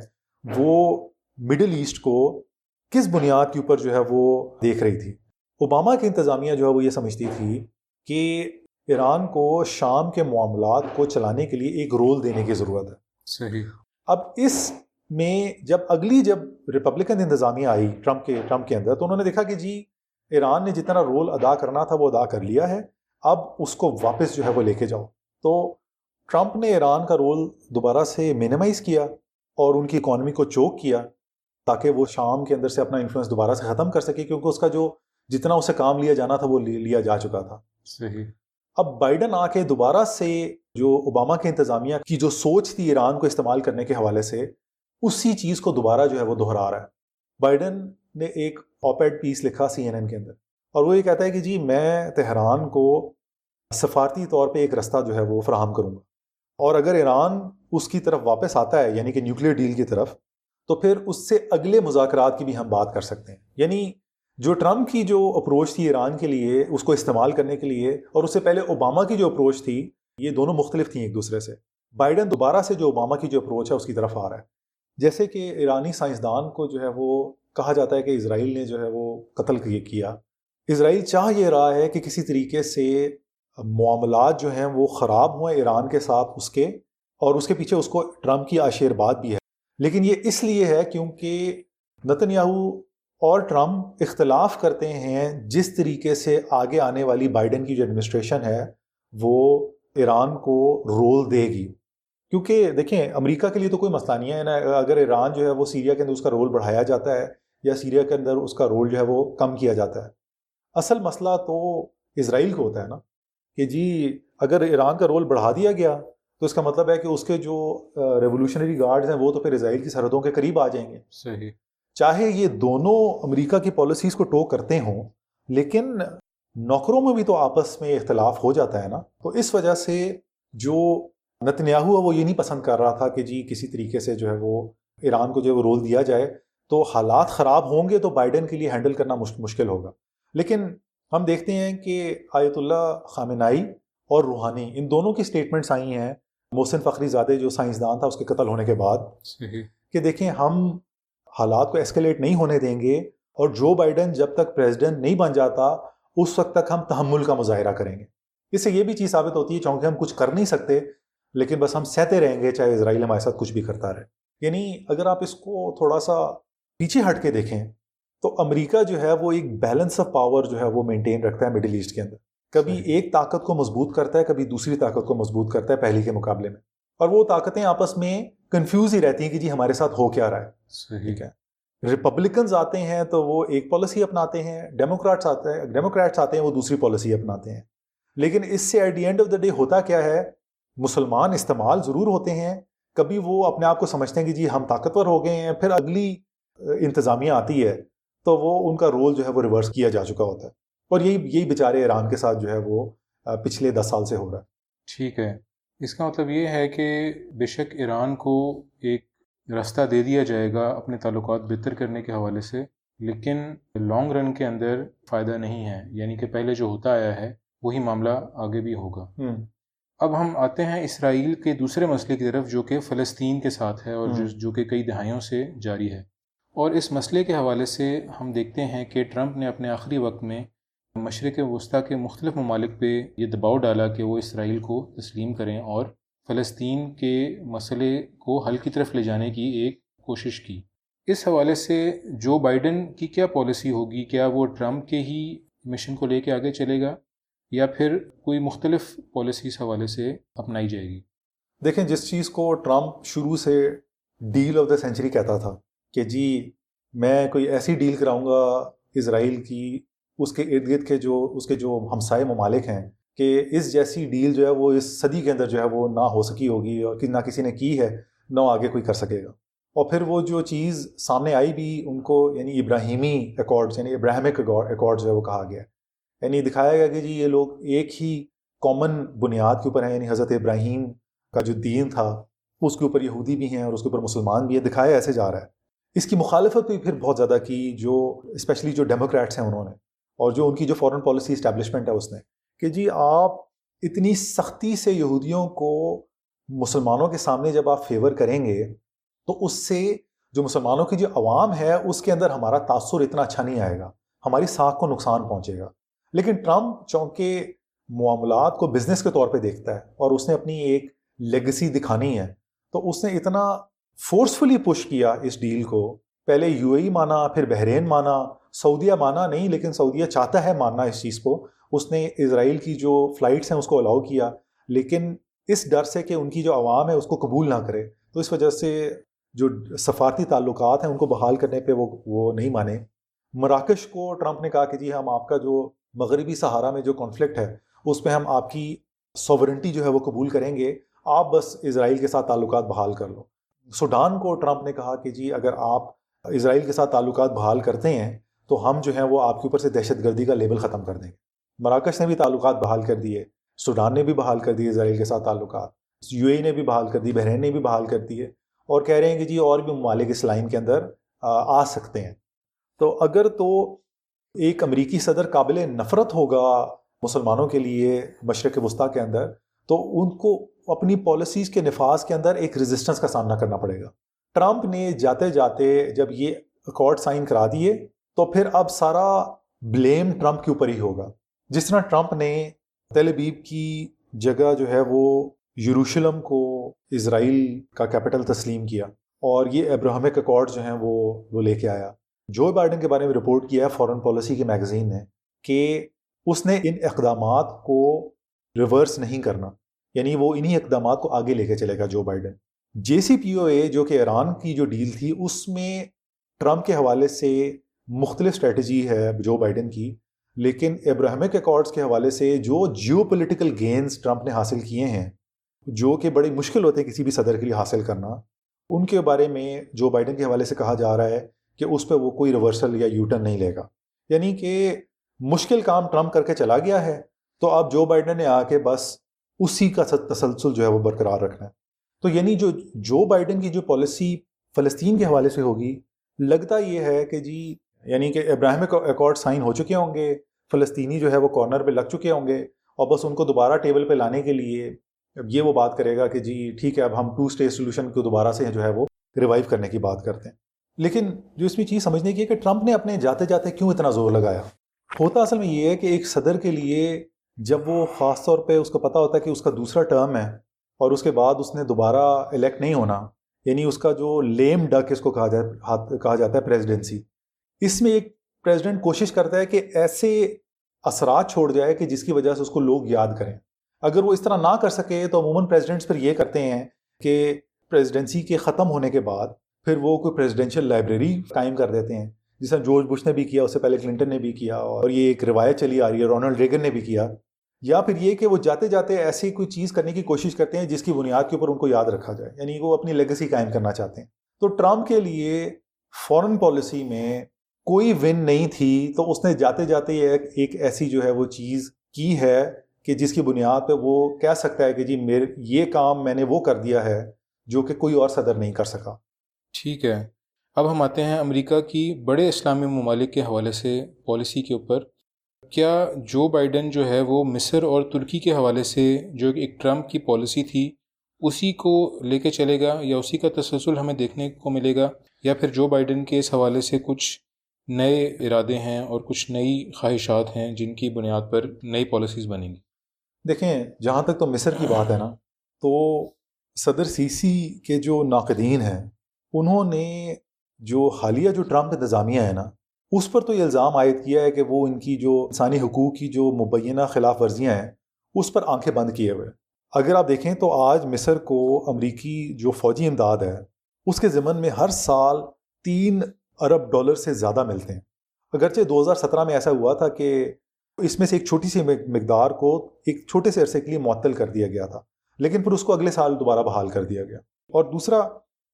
وہ مڈل ایسٹ کو کس بنیاد کے اوپر جو ہے وہ دیکھ رہی تھی۔ اوباما کی انتظامیہ جو ہے وہ یہ سمجھتی تھی کہ ایران کو شام کے معاملات کو چلانے کے لیے ایک رول دینے کی ضرورت ہے۔ صحیح۔ اب اس میں جب اگلی جب ریپبلکن انتظامیہ آئی ٹرمپ کے ٹرمپ کے اندر تو انہوں نے دیکھا کہ جی ایران نے جتنا رول ادا کرنا تھا وہ ادا کر لیا ہے۔ اب اس کو واپس جو ہے وہ لے کے جاؤ۔ تو ٹرمپ نے ایران کا رول دوبارہ سے مینیمائز کیا اور ان کی اکانومی کو چوک کیا تاکہ وہ شام کے اندر سے اپنا انفلوئنس دوبارہ سے ختم کر سکے کیونکہ اس کا جو جتنا اسے کام لیا جانا تھا وہ لیا جا چکا تھا۔ صحیح۔ اب بائیڈن آ کے دوبارہ سے جو اوباما کے انتظامیہ کی جو سوچ تھی ایران کو استعمال کرنے کے حوالے سے، اسی چیز کو دوبارہ جو ہے وہ دہرا رہا ہے۔ بائیڈن نے ایک آپیڈ پیس لکھا سی این این کے اندر اور وہ یہ کہتا ہے کہ جی میں تہران کو سفارتی طور پہ ایک رستہ جو ہے وہ فراہم کروں گا۔ اور اگر ایران اس کی طرف واپس آتا ہے یعنی کہ نیوکلیر ڈیل کی طرف، تو پھر اس سے اگلے مذاکرات کی بھی ہم بات کر سکتے ہیں۔ یعنی جو ٹرمپ کی جو اپروچ تھی ایران کے لیے، اس کو استعمال کرنے کے لیے، اور اس سے پہلے اوباما کی جو اپروچ تھی یہ دونوں مختلف تھیں ایک دوسرے سے۔ بائیڈن دوبارہ سے جو اوباما کی جو اپروچ ہے، اس کی طرف آ رہا ہے۔ جیسے کہ ایرانی سائنسدان کو جو ہے، وہ کہا جاتا ہے کہ اسرائیل نے جو ہے، وہ قتل کیا۔ اسرائیل چاہ یہ رہا ہے کہ کسی طریقے سے معاملات جو ہیں، وہ خراب ہوئے ایران کے ساتھ اس کے، اور اس کے پیچھے اس کو ٹرمپ کی آشیرباد بھی ہے۔ لیکن یہ اس لیے ہے کیونکہ نتنیاہو اور ٹرمپ اختلاف کرتے ہیں، جس طریقے سے آگے آنے والی بائیڈن کی جو ایڈمنسٹریشن ہے، وہ ایران کو رول دے گی۔ کیونکہ دیکھیں امریکہ کے لیے تو کوئی مسئلہ نہیں ہے نا اگر ایران جو ہے وہ سیریا کے اندر اس کا رول بڑھایا جاتا ہے یا سیریا کے اندر اس کا رول جو ہے وہ کم کیا جاتا ہے۔ اصل مسئلہ تو اسرائیل کو ہوتا ہے نا کہ جی اگر ایران کا رول بڑھا دیا گیا تو اس کا مطلب ہے کہ اس کے جو ریولیوشنری گارڈز ہیں وہ تو پھر اسرائیل کی سرحدوں کے قریب آ جائیں گے۔ صحیح۔ چاہے یہ دونوں امریکہ کی پالیسیز کو ٹو کرتے ہوں لیکن نوکروں میں بھی تو آپس میں اختلاف ہو جاتا ہے نا۔ تو اس وجہ سے جو نتنیاہو ہے وہ یہ نہیں پسند کر رہا تھا کہ جی کسی طریقے سے جو ہے وہ ایران کو جو ہے وہ رول دیا جائے۔ تو حالات خراب ہوں گے تو بائیڈن کے لیے ہینڈل کرنا مشکل ہوگا۔ لیکن ہم دیکھتے ہیں کہ آیت اللہ خامنائی اور روحانی ان دونوں کی سٹیٹمنٹس آئی ہیں۔ محسن فخری زادہ جو سائنسدان تھا اس کے قتل ہونے کے بعد کہ دیکھیں ہم حالات کو ایسکیلیٹ نہیں ہونے دیں گے اور جو بائیڈن جب تک پریزیڈنٹ نہیں بن جاتا اس وقت تک ہم تحمل کا مظاہرہ کریں گے۔ اس سے یہ بھی چیز ثابت ہوتی ہے چونکہ ہم کچھ کر نہیں سکتے لیکن بس ہم سہتے رہیں گے چاہے اسرائیل ہمارے ساتھ کچھ بھی کرتا رہے۔ یعنی اگر آپ اس کو تھوڑا سا پیچھے ہٹ کے دیکھیں تو امریکہ جو ہے وہ ایک بیلنس آف پاور جو ہے وہ مینٹین رکھتا ہے مڈل ایسٹ کے اندر۔ کبھی ایک طاقت کو مضبوط کرتا ہے کبھی دوسری طاقت کو مضبوط کرتا ہے پہلی کے مقابلے میں۔ اور وہ طاقتیں آپس میں کنفیوز ہی رہتی ہیں کہ جی ہمارے ساتھ ہو کیا رہا ہے۔ ٹھیک ہے۔ ریپبلکنز آتے ہیں تو وہ ایک پالیسی اپناتے ہیں ڈیموکریٹس آتے ہیں ڈیموکریٹس آتے ہیں، وہ دوسری پالیسی اپناتے ہیں۔ لیکن اس سے at the end of the day ہوتا کیا ہے؟ مسلمان استعمال ضرور ہوتے ہیں۔ کبھی وہ اپنے آپ کو سمجھتے ہیں کہ جی ہم طاقتور ہو گئے ہیں، پھر اگلی انتظامیہ آتی ہے تو وہ ان کا رول جو ہے وہ ریورس کیا جا چکا ہوتا ہے۔ اور یہی یہی بیچارے ایران کے ساتھ جو ہے وہ پچھلے دس سال سے ہو رہا ہے۔ ٹھیک ہے۔ اس کا مطلب یہ ہے کہ بے شک ایران کو ایک راستہ دے دیا جائے گا اپنے تعلقات بہتر کرنے کے حوالے سے لیکن لانگ رن کے اندر فائدہ نہیں ہے۔ یعنی کہ پہلے جو ہوتا آیا ہے وہی معاملہ آگے بھی ہوگا۔ اب ہم آتے ہیں اسرائیل کے دوسرے مسئلے کی طرف جو کہ فلسطین کے ساتھ ہے اور جو کہ کئی دہائیوں سے جاری ہے۔ اور اس مسئلے کے حوالے سے ہم دیکھتے ہیں کہ ٹرمپ نے اپنے آخری وقت میں مشرق وسطیٰ کے مختلف ممالک پہ یہ دباؤ ڈالا کہ وہ اسرائیل کو تسلیم کریں اور فلسطین کے مسئلے کو حل کی طرف لے جانے کی ایک کوشش کی۔ اس حوالے سے جو بائیڈن کی کیا پالیسی ہوگی، کیا وہ ٹرمپ کے ہی مشن کو لے کے آگے چلے گا یا پھر کوئی مختلف پالیسی اس حوالے سے اپنائی جائے گی؟ دیکھیں، جس چیز کو ٹرمپ شروع سے ڈیل آف دا سینچری کہتا تھا کہ جی میں کوئی ایسی ڈیل کراؤں گا اسرائیل کی، اس کے ارد گرد کے جو، اس کے جو ہمسائے ممالک ہیں کہ اس جیسی ڈیل جو ہے وہ اس صدی کے اندر جو ہے وہ نہ ہو سکی ہوگی اور نہ کسی نے کی ہے، نہ آگے کوئی کر سکے گا۔ اور پھر وہ جو چیز سامنے آئی بھی، ان کو یعنی ابراہیمی ایکارڈز یعنی ابراہمک ایکارڈ جو ہے وہ کہا گیا۔ یعنی دکھایا گیا کہ جی یہ لوگ ایک ہی کامن بنیاد کے اوپر ہیں یعنی حضرت ابراہیم کا جو دین تھا، اس کے اوپر یہودی بھی ہیں اور اس کے اوپر مسلمان بھی ہیں۔ دکھایا ایسے جا رہا ہے۔ اس کی مخالفت بھی پھر بہت زیادہ کی جو اسپیشلی جو ڈیموکریٹس ہیں انہوں نے اور جو ان کی جو فورن پالیسی اسٹیبلشمنٹ ہے اس نے۔ کہ جی آپ اتنی سختی سے یہودیوں کو مسلمانوں کے سامنے جب آپ فیور کریں گے، تو اس سے جو مسلمانوں کی جو عوام ہے، اس کے اندر ہمارا تاثر اتنا اچھا نہیں آئے گا، ہماری ساکھ کو نقصان پہنچے گا۔ لیکن ٹرمپ چونکہ معاملات کو بزنس کے طور پہ دیکھتا ہے اور اس نے اپنی ایک لیگسی دکھانی ہے، تو اس نے اتنا فورسفلی پش کیا اس ڈیل کو۔ پہلے یو اے مانا، پھر بحرین مانا، سعودیہ مانا نہیں، لیکن سعودیہ چاہتا ہے ماننا اس چیز کو۔ اس نے اسرائیل کی جو فلائٹس ہیں اس کو الاؤ کیا، لیکن اس ڈر سے کہ ان کی جو عوام ہے اس کو قبول نہ کرے۔ تو اس وجہ سے جو سفارتی تعلقات ہیں ان کو بحال کرنے پہ وہ وہ نہیں مانے۔ مراکش کو ٹرمپ نے کہا کہ جی ہم آپ کا جو مغربی سہارا میں جو کانفلکٹ ہے، اس پہ ہم آپ کی سوورنٹی جو ہے وہ قبول کریں گے۔ آپ بس اسرائیل کے ساتھ تعلقات بحال کر لو۔ سوڈان کو ٹرمپ نے کہا کہ جی اگر آپ اسرائیل کے ساتھ تعلقات بحال کرتے ہیں، تو ہم جو ہیں وہ آپ کے اوپر سے دہشت گردی کا لیبل ختم کر دیں۔ گے مراکش نے بھی تعلقات بحال کر دیے، سوڈان نے بھی بحال کر دیے اسرائیل کے ساتھ تعلقات، یو اے نے بھی بحال کر دی، بحرین نے بھی بحال کر دیے اور کہہ رہے ہیں کہ جی اور بھی ممالک اس لائن کے اندر، آ سکتے ہیں۔ تو اگر تو ایک امریکی صدر قابل نفرت ہوگا مسلمانوں کے لیے مشرق وسطیٰ کے اندر، تو ان کو اپنی پالیسیز کے نفاذ کے اندر ایک رزسٹنس کا سامنا کرنا پڑے گا۔ ٹرمپ نے جاتے جاتے جب یہ اکارڈ سائن کرا دیے، تو پھر اب سارا بلیم ٹرمپ کے اوپر ہی ہوگا۔ جس طرح ٹرمپ نے تیل کی جگہ جو ہے وہ یروشلم کو اسرائیل کا کیپٹل تسلیم کیا اور یہ ابراہمک اکارڈ جو ہیں وہ وہ لے کے آیا۔ جو بائیڈن کے بارے میں رپورٹ کیا ہے، فورن پالیسی کے میگزین نے، کہ اس نے ان اقدامات کو ریورس نہیں کرنا۔ یعنی وہ انہی اقدامات کو آگے لے کے چلے گا جو بائیڈن۔ جے سی پی او اے جو کہ ایران کی جو ڈیل تھی، اس میں ٹرمپ کے حوالے سے مختلف اسٹریٹجی ہے جو بائیڈن کی۔ لیکن ابراہمک اکارڈس کے حوالے سے جو جیو پولیٹیکل گینز ٹرمپ نے حاصل کیے ہیں، جو کہ بڑی مشکل ہوتے ہیں کسی بھی صدر کے لیے حاصل کرنا، ان کے بارے میں جو بائیڈن کے حوالے سے کہا جا رہا ہے کہ اس پہ وہ کوئی ریورسل یا یوٹن نہیں لے گا۔ یعنی کہ مشکل کام ٹرمپ کر کے چلا گیا ہے، تو اب جو بائیڈن نے آ کے بس اسی کا تسلسل جو ہے وہ برقرار رکھنا ہے۔ تو یعنی جو جو بائیڈن کی جو پالیسی فلسطین کے حوالے سے ہوگی، لگتا یہ ہے کہ جی یعنی کہ ابراہیم ایکارڈ سائن ہو چکے ہوں گے۔ فلسطینی جو ہے وہ کارنر پہ لگ چکے ہوں گے اور بس ان کو دوبارہ ٹیبل پہ لانے کے لیے اب یہ وہ بات کرے گا کہ جی ٹھیک ہے، اب ہم ٹو اسٹیج سولوشن کو دوبارہ سے جو ہے وہ ریوائیو کرنے کی بات کرتے ہیں۔ لیکن جو اس میں چیز سمجھنے کی ہے کہ ٹرمپ نے اپنے جاتے جاتے کیوں اتنا زور لگایا؟ ہوتا اصل میں یہ ہے کہ ایک صدر کے لیے جب وہ خاص طور پہ اس کو پتہ ہوتا ہے کہ اس کا دوسرا ٹرم ہے اور اس کے بعد اس نے دوبارہ الیکٹ نہیں ہونا یعنی اس کا جو لیم ڈک اس کو کہا جاتا کہا جاتا ہے پریزیڈنسی اس میں ایک پریزیڈنٹ کوشش کرتا ہے کہ ایسے اثرات چھوڑ جائے کہ جس کی وجہ سے اس کو لوگ یاد کریں۔ اگر وہ اس طرح نہ کر سکے تو عموماً پریزیڈنٹس پھر یہ کرتے ہیں کہ پریزیڈنسی کے ختم ہونے کے بعد پھر وہ کوئی پریزیڈینشیل لائبریری قائم کر دیتے ہیں۔ جس طرح جورج بش نے بھی کیا، اس سے پہلے کلنٹن نے بھی کیا اور یہ ایک روایت چلی آ رہی ہے رونلڈ ریگن نے بھی کیا۔ یا پھر یہ کہ وہ جاتے جاتے ایسی کوئی چیز کرنے کی کوشش کرتے ہیں جس کی بنیاد کے اوپر ان کو یاد رکھا جائے یعنی وہ اپنی لیگسی قائم کرنا چاہتے ہیں۔ تو ٹرمپ کے لیے فورن پالیسی میں کوئی ون نہیں تھی، تو اس نے جاتے جاتے ایک ایسی جو ہے وہ چیز کی ہے کہ جس کی بنیاد پہ وہ کہہ سکتا ہے کہ جی میرے، یہ کام میں نے وہ کر دیا ہے جو کہ کوئی اور صدر نہیں کر سکا۔ ٹھیک ہے۔ اب ہم آتے ہیں امریکہ کی بڑے اسلامی ممالک کے حوالے سے پالیسی کے اوپر۔ کیا جو بائیڈن جو ہے وہ مصر اور ترکی کے حوالے سے جو ایک ٹرمپ کی پالیسی تھی، اسی کو لے کے چلے گا یا اسی کا تسلسل ہمیں دیکھنے کو ملے گا یا پھر جو بائیڈن کے اس حوالے سے کچھ نئے ارادے ہیں اور کچھ نئی خواہشات ہیں جن کی بنیاد پر نئی پالیسیز بنیں گی۔ دیکھیں، جہاں تک تو مصر کی بات ہے نا، تو صدر سیسی کے جو ناقدین ہیں، انہوں نے جو حالیہ جو ٹرمپ انتظامیہ ہے نا، اس پر تو یہ الزام عائد کیا ہے کہ وہ ان کی جو انسانی حقوق کی جو مبینہ خلاف ورزیاں ہیں، اس پر آنکھیں بند کیے ہوئے۔ اگر آپ دیکھیں تو آج مصر کو امریکی جو فوجی امداد ہے، اس کے ضمن میں ہر سال تین ارب ڈالر سے زیادہ ملتے ہیں۔ اگرچہ دو ہزار سترہ میں ایسا ہوا تھا کہ اس میں سے ایک چھوٹی سی مقدار کو ایک چھوٹے سے عرصے کے لیے معطل کر دیا گیا تھا لیکن پھر اس کو اگلے سال دوبارہ بحال کر دیا گیا۔ اور دوسرا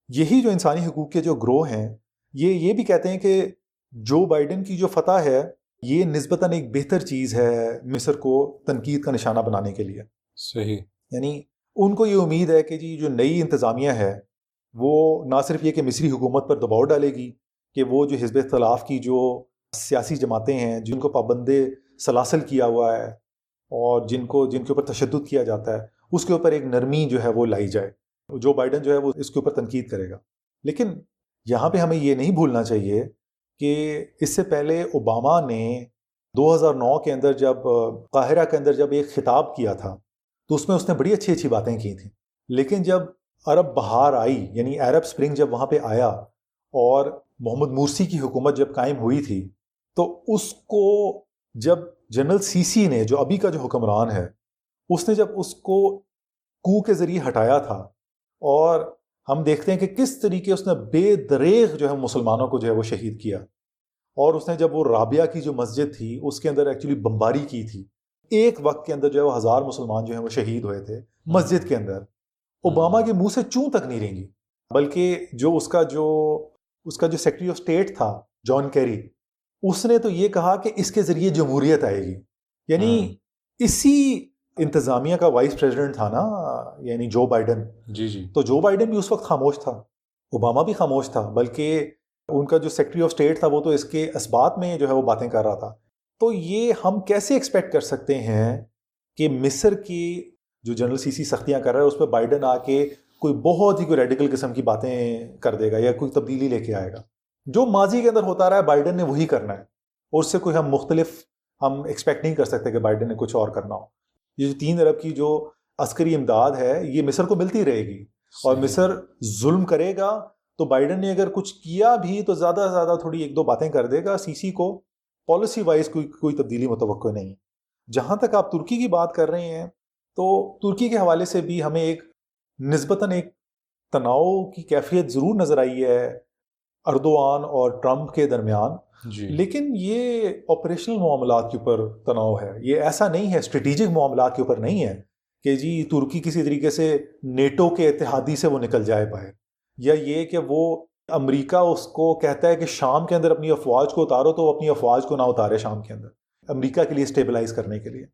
یہی جو انسانی حقوق کے جو گروہ ہیں یہ یہ بھی کہتے ہیں کہ جو بائیڈن کی جو فتح ہے یہ نسبتاً ایک بہتر چیز ہے مصر کو تنقید کا نشانہ بنانے کے لیے۔ صحیح۔ یعنی ان کو یہ امید ہے کہ جی جو نئی انتظامیہ ہے وہ نہ صرف یہ کہ مصری حکومت پر دباؤ ڈالے گی کہ وہ جو حزب اختلاف کی جو سیاسی جماعتیں ہیں، جن کو پابند سلاسل کیا ہوا ہے اور جن کو، جن کے اوپر تشدد کیا جاتا ہے، اس کے اوپر ایک نرمی جو ہے وہ لائی جائے۔ جو بائیڈن جو ہے وہ اس کے اوپر تنقید کرے گا۔ لیکن یہاں پہ ہمیں یہ نہیں بھولنا چاہیے کہ اس سے پہلے اوباما نے دو ہزار نو کے اندر جب، قاہرہ کے اندر جب ایک خطاب کیا تھا، تو اس میں اس نے بڑی اچھی اچھی باتیں کی تھیں۔ لیکن جب عرب بہار آئی یعنی عرب سپرنگ جب وہاں پہ آیا اور محمد مورسی کی حکومت جب قائم ہوئی تھی تو اس کو جب جنرل سی سی نے جو ابھی کا جو حکمران ہے اس نے جب اس کو کو کے ذریعے ہٹایا تھا اور ہم دیکھتے ہیں کہ کس طریقے اس نے بے دریغ جو ہے مسلمانوں کو جو ہے وہ شہید کیا اور اس نے جب وہ رابعہ کی جو مسجد تھی اس کے اندر ایکچولی بمباری کی تھی ایک وقت کے اندر جو ہے وہ ہزار مسلمان جو ہیں وہ شہید ہوئے تھے مسجد کے اندر۔ اوباما کے منہ سے چوں تک نہیں رہیں گی بلکہ جو اس کا جو اس کا جو سیکرٹری آف اسٹیٹ تھا جان کیری اس نے تو یہ کہا کہ اس کے ذریعے جمہوریت آئے گی۔ یعنی اسی انتظامیہ کا وائس پریزیڈنٹ تھا نا یعنی جو بائیڈن جی جی۔ تو جو بائیڈن بھی اس وقت خاموش تھا۔ اوباما بھی خاموش تھا بلکہ ان کا جو سیکرٹری آف اسٹیٹ تھا وہ تو اس کے اسبات میں جو ہے وہ باتیں کر رہا تھا۔ تو یہ ہم کیسے ایکسپیکٹ کر سکتے ہیں کہ مصر کی جو جنرل سی سی سختیاں کر رہا ہے اس پہ بائیڈن آ کے کوئی بہت ہی کوئی ریڈیکل قسم کی باتیں کر دے گا یا کوئی تبدیلی لے کے آئے گا۔ جو ماضی کے اندر ہوتا رہا ہے بائیڈن نے وہی کرنا ہے۔ اور اس سے کوئی ہم مختلف ہم ایکسپیکٹ نہیں کر سکتے کہ بائیڈن نے کچھ اور کرنا ہو۔ یہ جو تین ارب کی جو عسکری امداد ہے یہ مصر کو ملتی رہے گی۔ اور مصر ظلم کرے گا تو بائیڈن نے اگر کچھ کیا بھی تو زیادہ سے زیادہ تھوڑی ایک دو باتیں کر دے گا۔ سی سی کو پالیسی وائز کوئی کوئی تبدیلی متوقع نہیں۔ جہاں تک آپ ترکی کی بات کر رہے ہیں تو ترکی کے حوالے سے بھی ہمیں ایک نسبتاً ایک تناؤ کی کیفیت ضرور نظر آئی ہے اردوان اور ٹرمپ کے درمیان جی۔ لیکن یہ آپریشنل معاملات کے اوپر تناؤ ہے۔ یہ ایسا نہیں ہے اسٹریٹجک معاملات کے اوپر نہیں ہے کہ جی ترکی کسی طریقے سے نیٹو کے اتحادی سے وہ نکل جائے پائے یا یہ کہ وہ امریکہ اس کو کہتا ہے کہ شام کے اندر اپنی افواج کو اتارو تو وہ اپنی افواج کو نہ اتارے شام کے اندر امریکہ کے لیے اسٹیبلائز کرنے کے لیے۔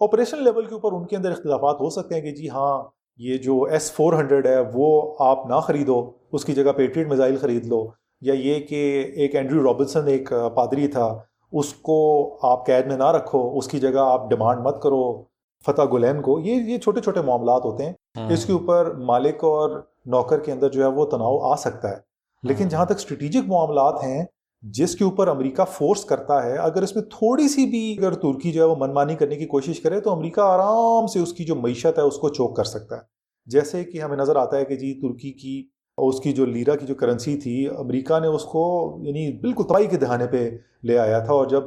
آپریشن لیول کے اوپر ان کے اندر اختلافات ہو سکتے ہیں کہ جی ہاں یہ جو ایس فور ہنڈریڈ ہے وہ آپ نہ خریدو اس کی جگہ پیٹریٹ میزائل خرید لو۔ یا یہ کہ ایک اینڈریو رابنسن ایک پادری تھا اس کو آپ قید میں نہ رکھو اس کی جگہ آپ ڈیمانڈ مت کرو فتح گلین کو۔ یہ یہ چھوٹے چھوٹے معاملات ہوتے ہیں۔ اس کے اوپر مالک اور نوکر کے اندر جو ہے وہ تناؤ آ سکتا ہے۔ لیکن ہاں۔ جہاں تک اسٹریٹجک معاملات ہیں جس کے اوپر امریکہ فورس کرتا ہے اگر اس میں تھوڑی سی بھی اگر ترکی جو ہے وہ منمانی کرنے کی کوشش کرے تو امریکہ آرام سے اس کی جو معیشت ہے اس کو چوک کر سکتا ہے۔ جیسے کہ ہمیں نظر آتا ہے کہ جی ترکی کی اس کی جو لیرا کی جو کرنسی تھی امریکہ نے اس کو یعنی بالکل تباہی کے دہانے پہ لے آیا تھا۔ اور جب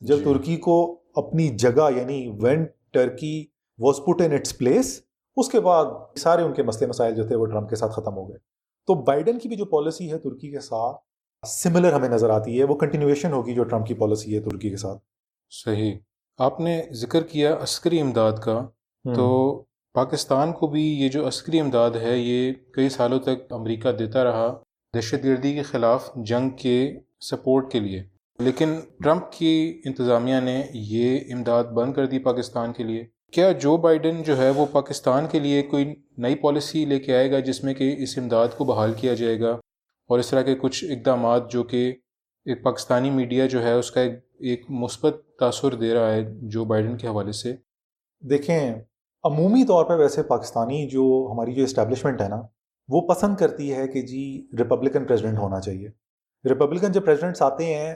جب جی۔ ترکی کو اپنی جگہ یعنی when Turkey was put in its place اس کے بعد سارے ان کے مسئلے مسائل جو تھے وہ ٹرمپ کے ساتھ ختم ہو گئے۔ تو بائیڈن کی بھی جو پالیسی ہے ترکی کے ساتھ سملر ہمیں نظر آتی ہے وہ کنٹینیویشن ہوگی جو ٹرمپ کی پالیسی ہے ترکی کے ساتھ۔ صحیح۔ آپ نے ذکر کیا عسکری امداد کا تو پاکستان کو بھی یہ جو عسکری امداد ہے یہ کئی سالوں تک امریکہ دیتا رہا دہشت گردی کے خلاف جنگ کے سپورٹ کے لیے۔ لیکن ٹرمپ کی انتظامیہ نے یہ امداد بند کر دی پاکستان کے لیے۔ کیا جو بائیڈن جو ہے وہ پاکستان کے لیے کوئی نئی پالیسی لے کے آئے گا جس میں کہ اس امداد کو بحال کیا جائے گا؟ اور اس طرح کے کچھ اقدامات جو کہ ایک پاکستانی میڈیا جو ہے اس کا ایک مثبت تاثر دے رہا ہے جو بائیڈن کے حوالے سے۔ دیکھیں عمومی طور پہ ویسے پاکستانی جو ہماری جو اسٹیبلشمنٹ ہے نا وہ پسند کرتی ہے کہ جی ریپبلکن پریزیڈنٹ ہونا چاہیے۔ ریپبلکن جب پریزیڈنٹس آتے ہیں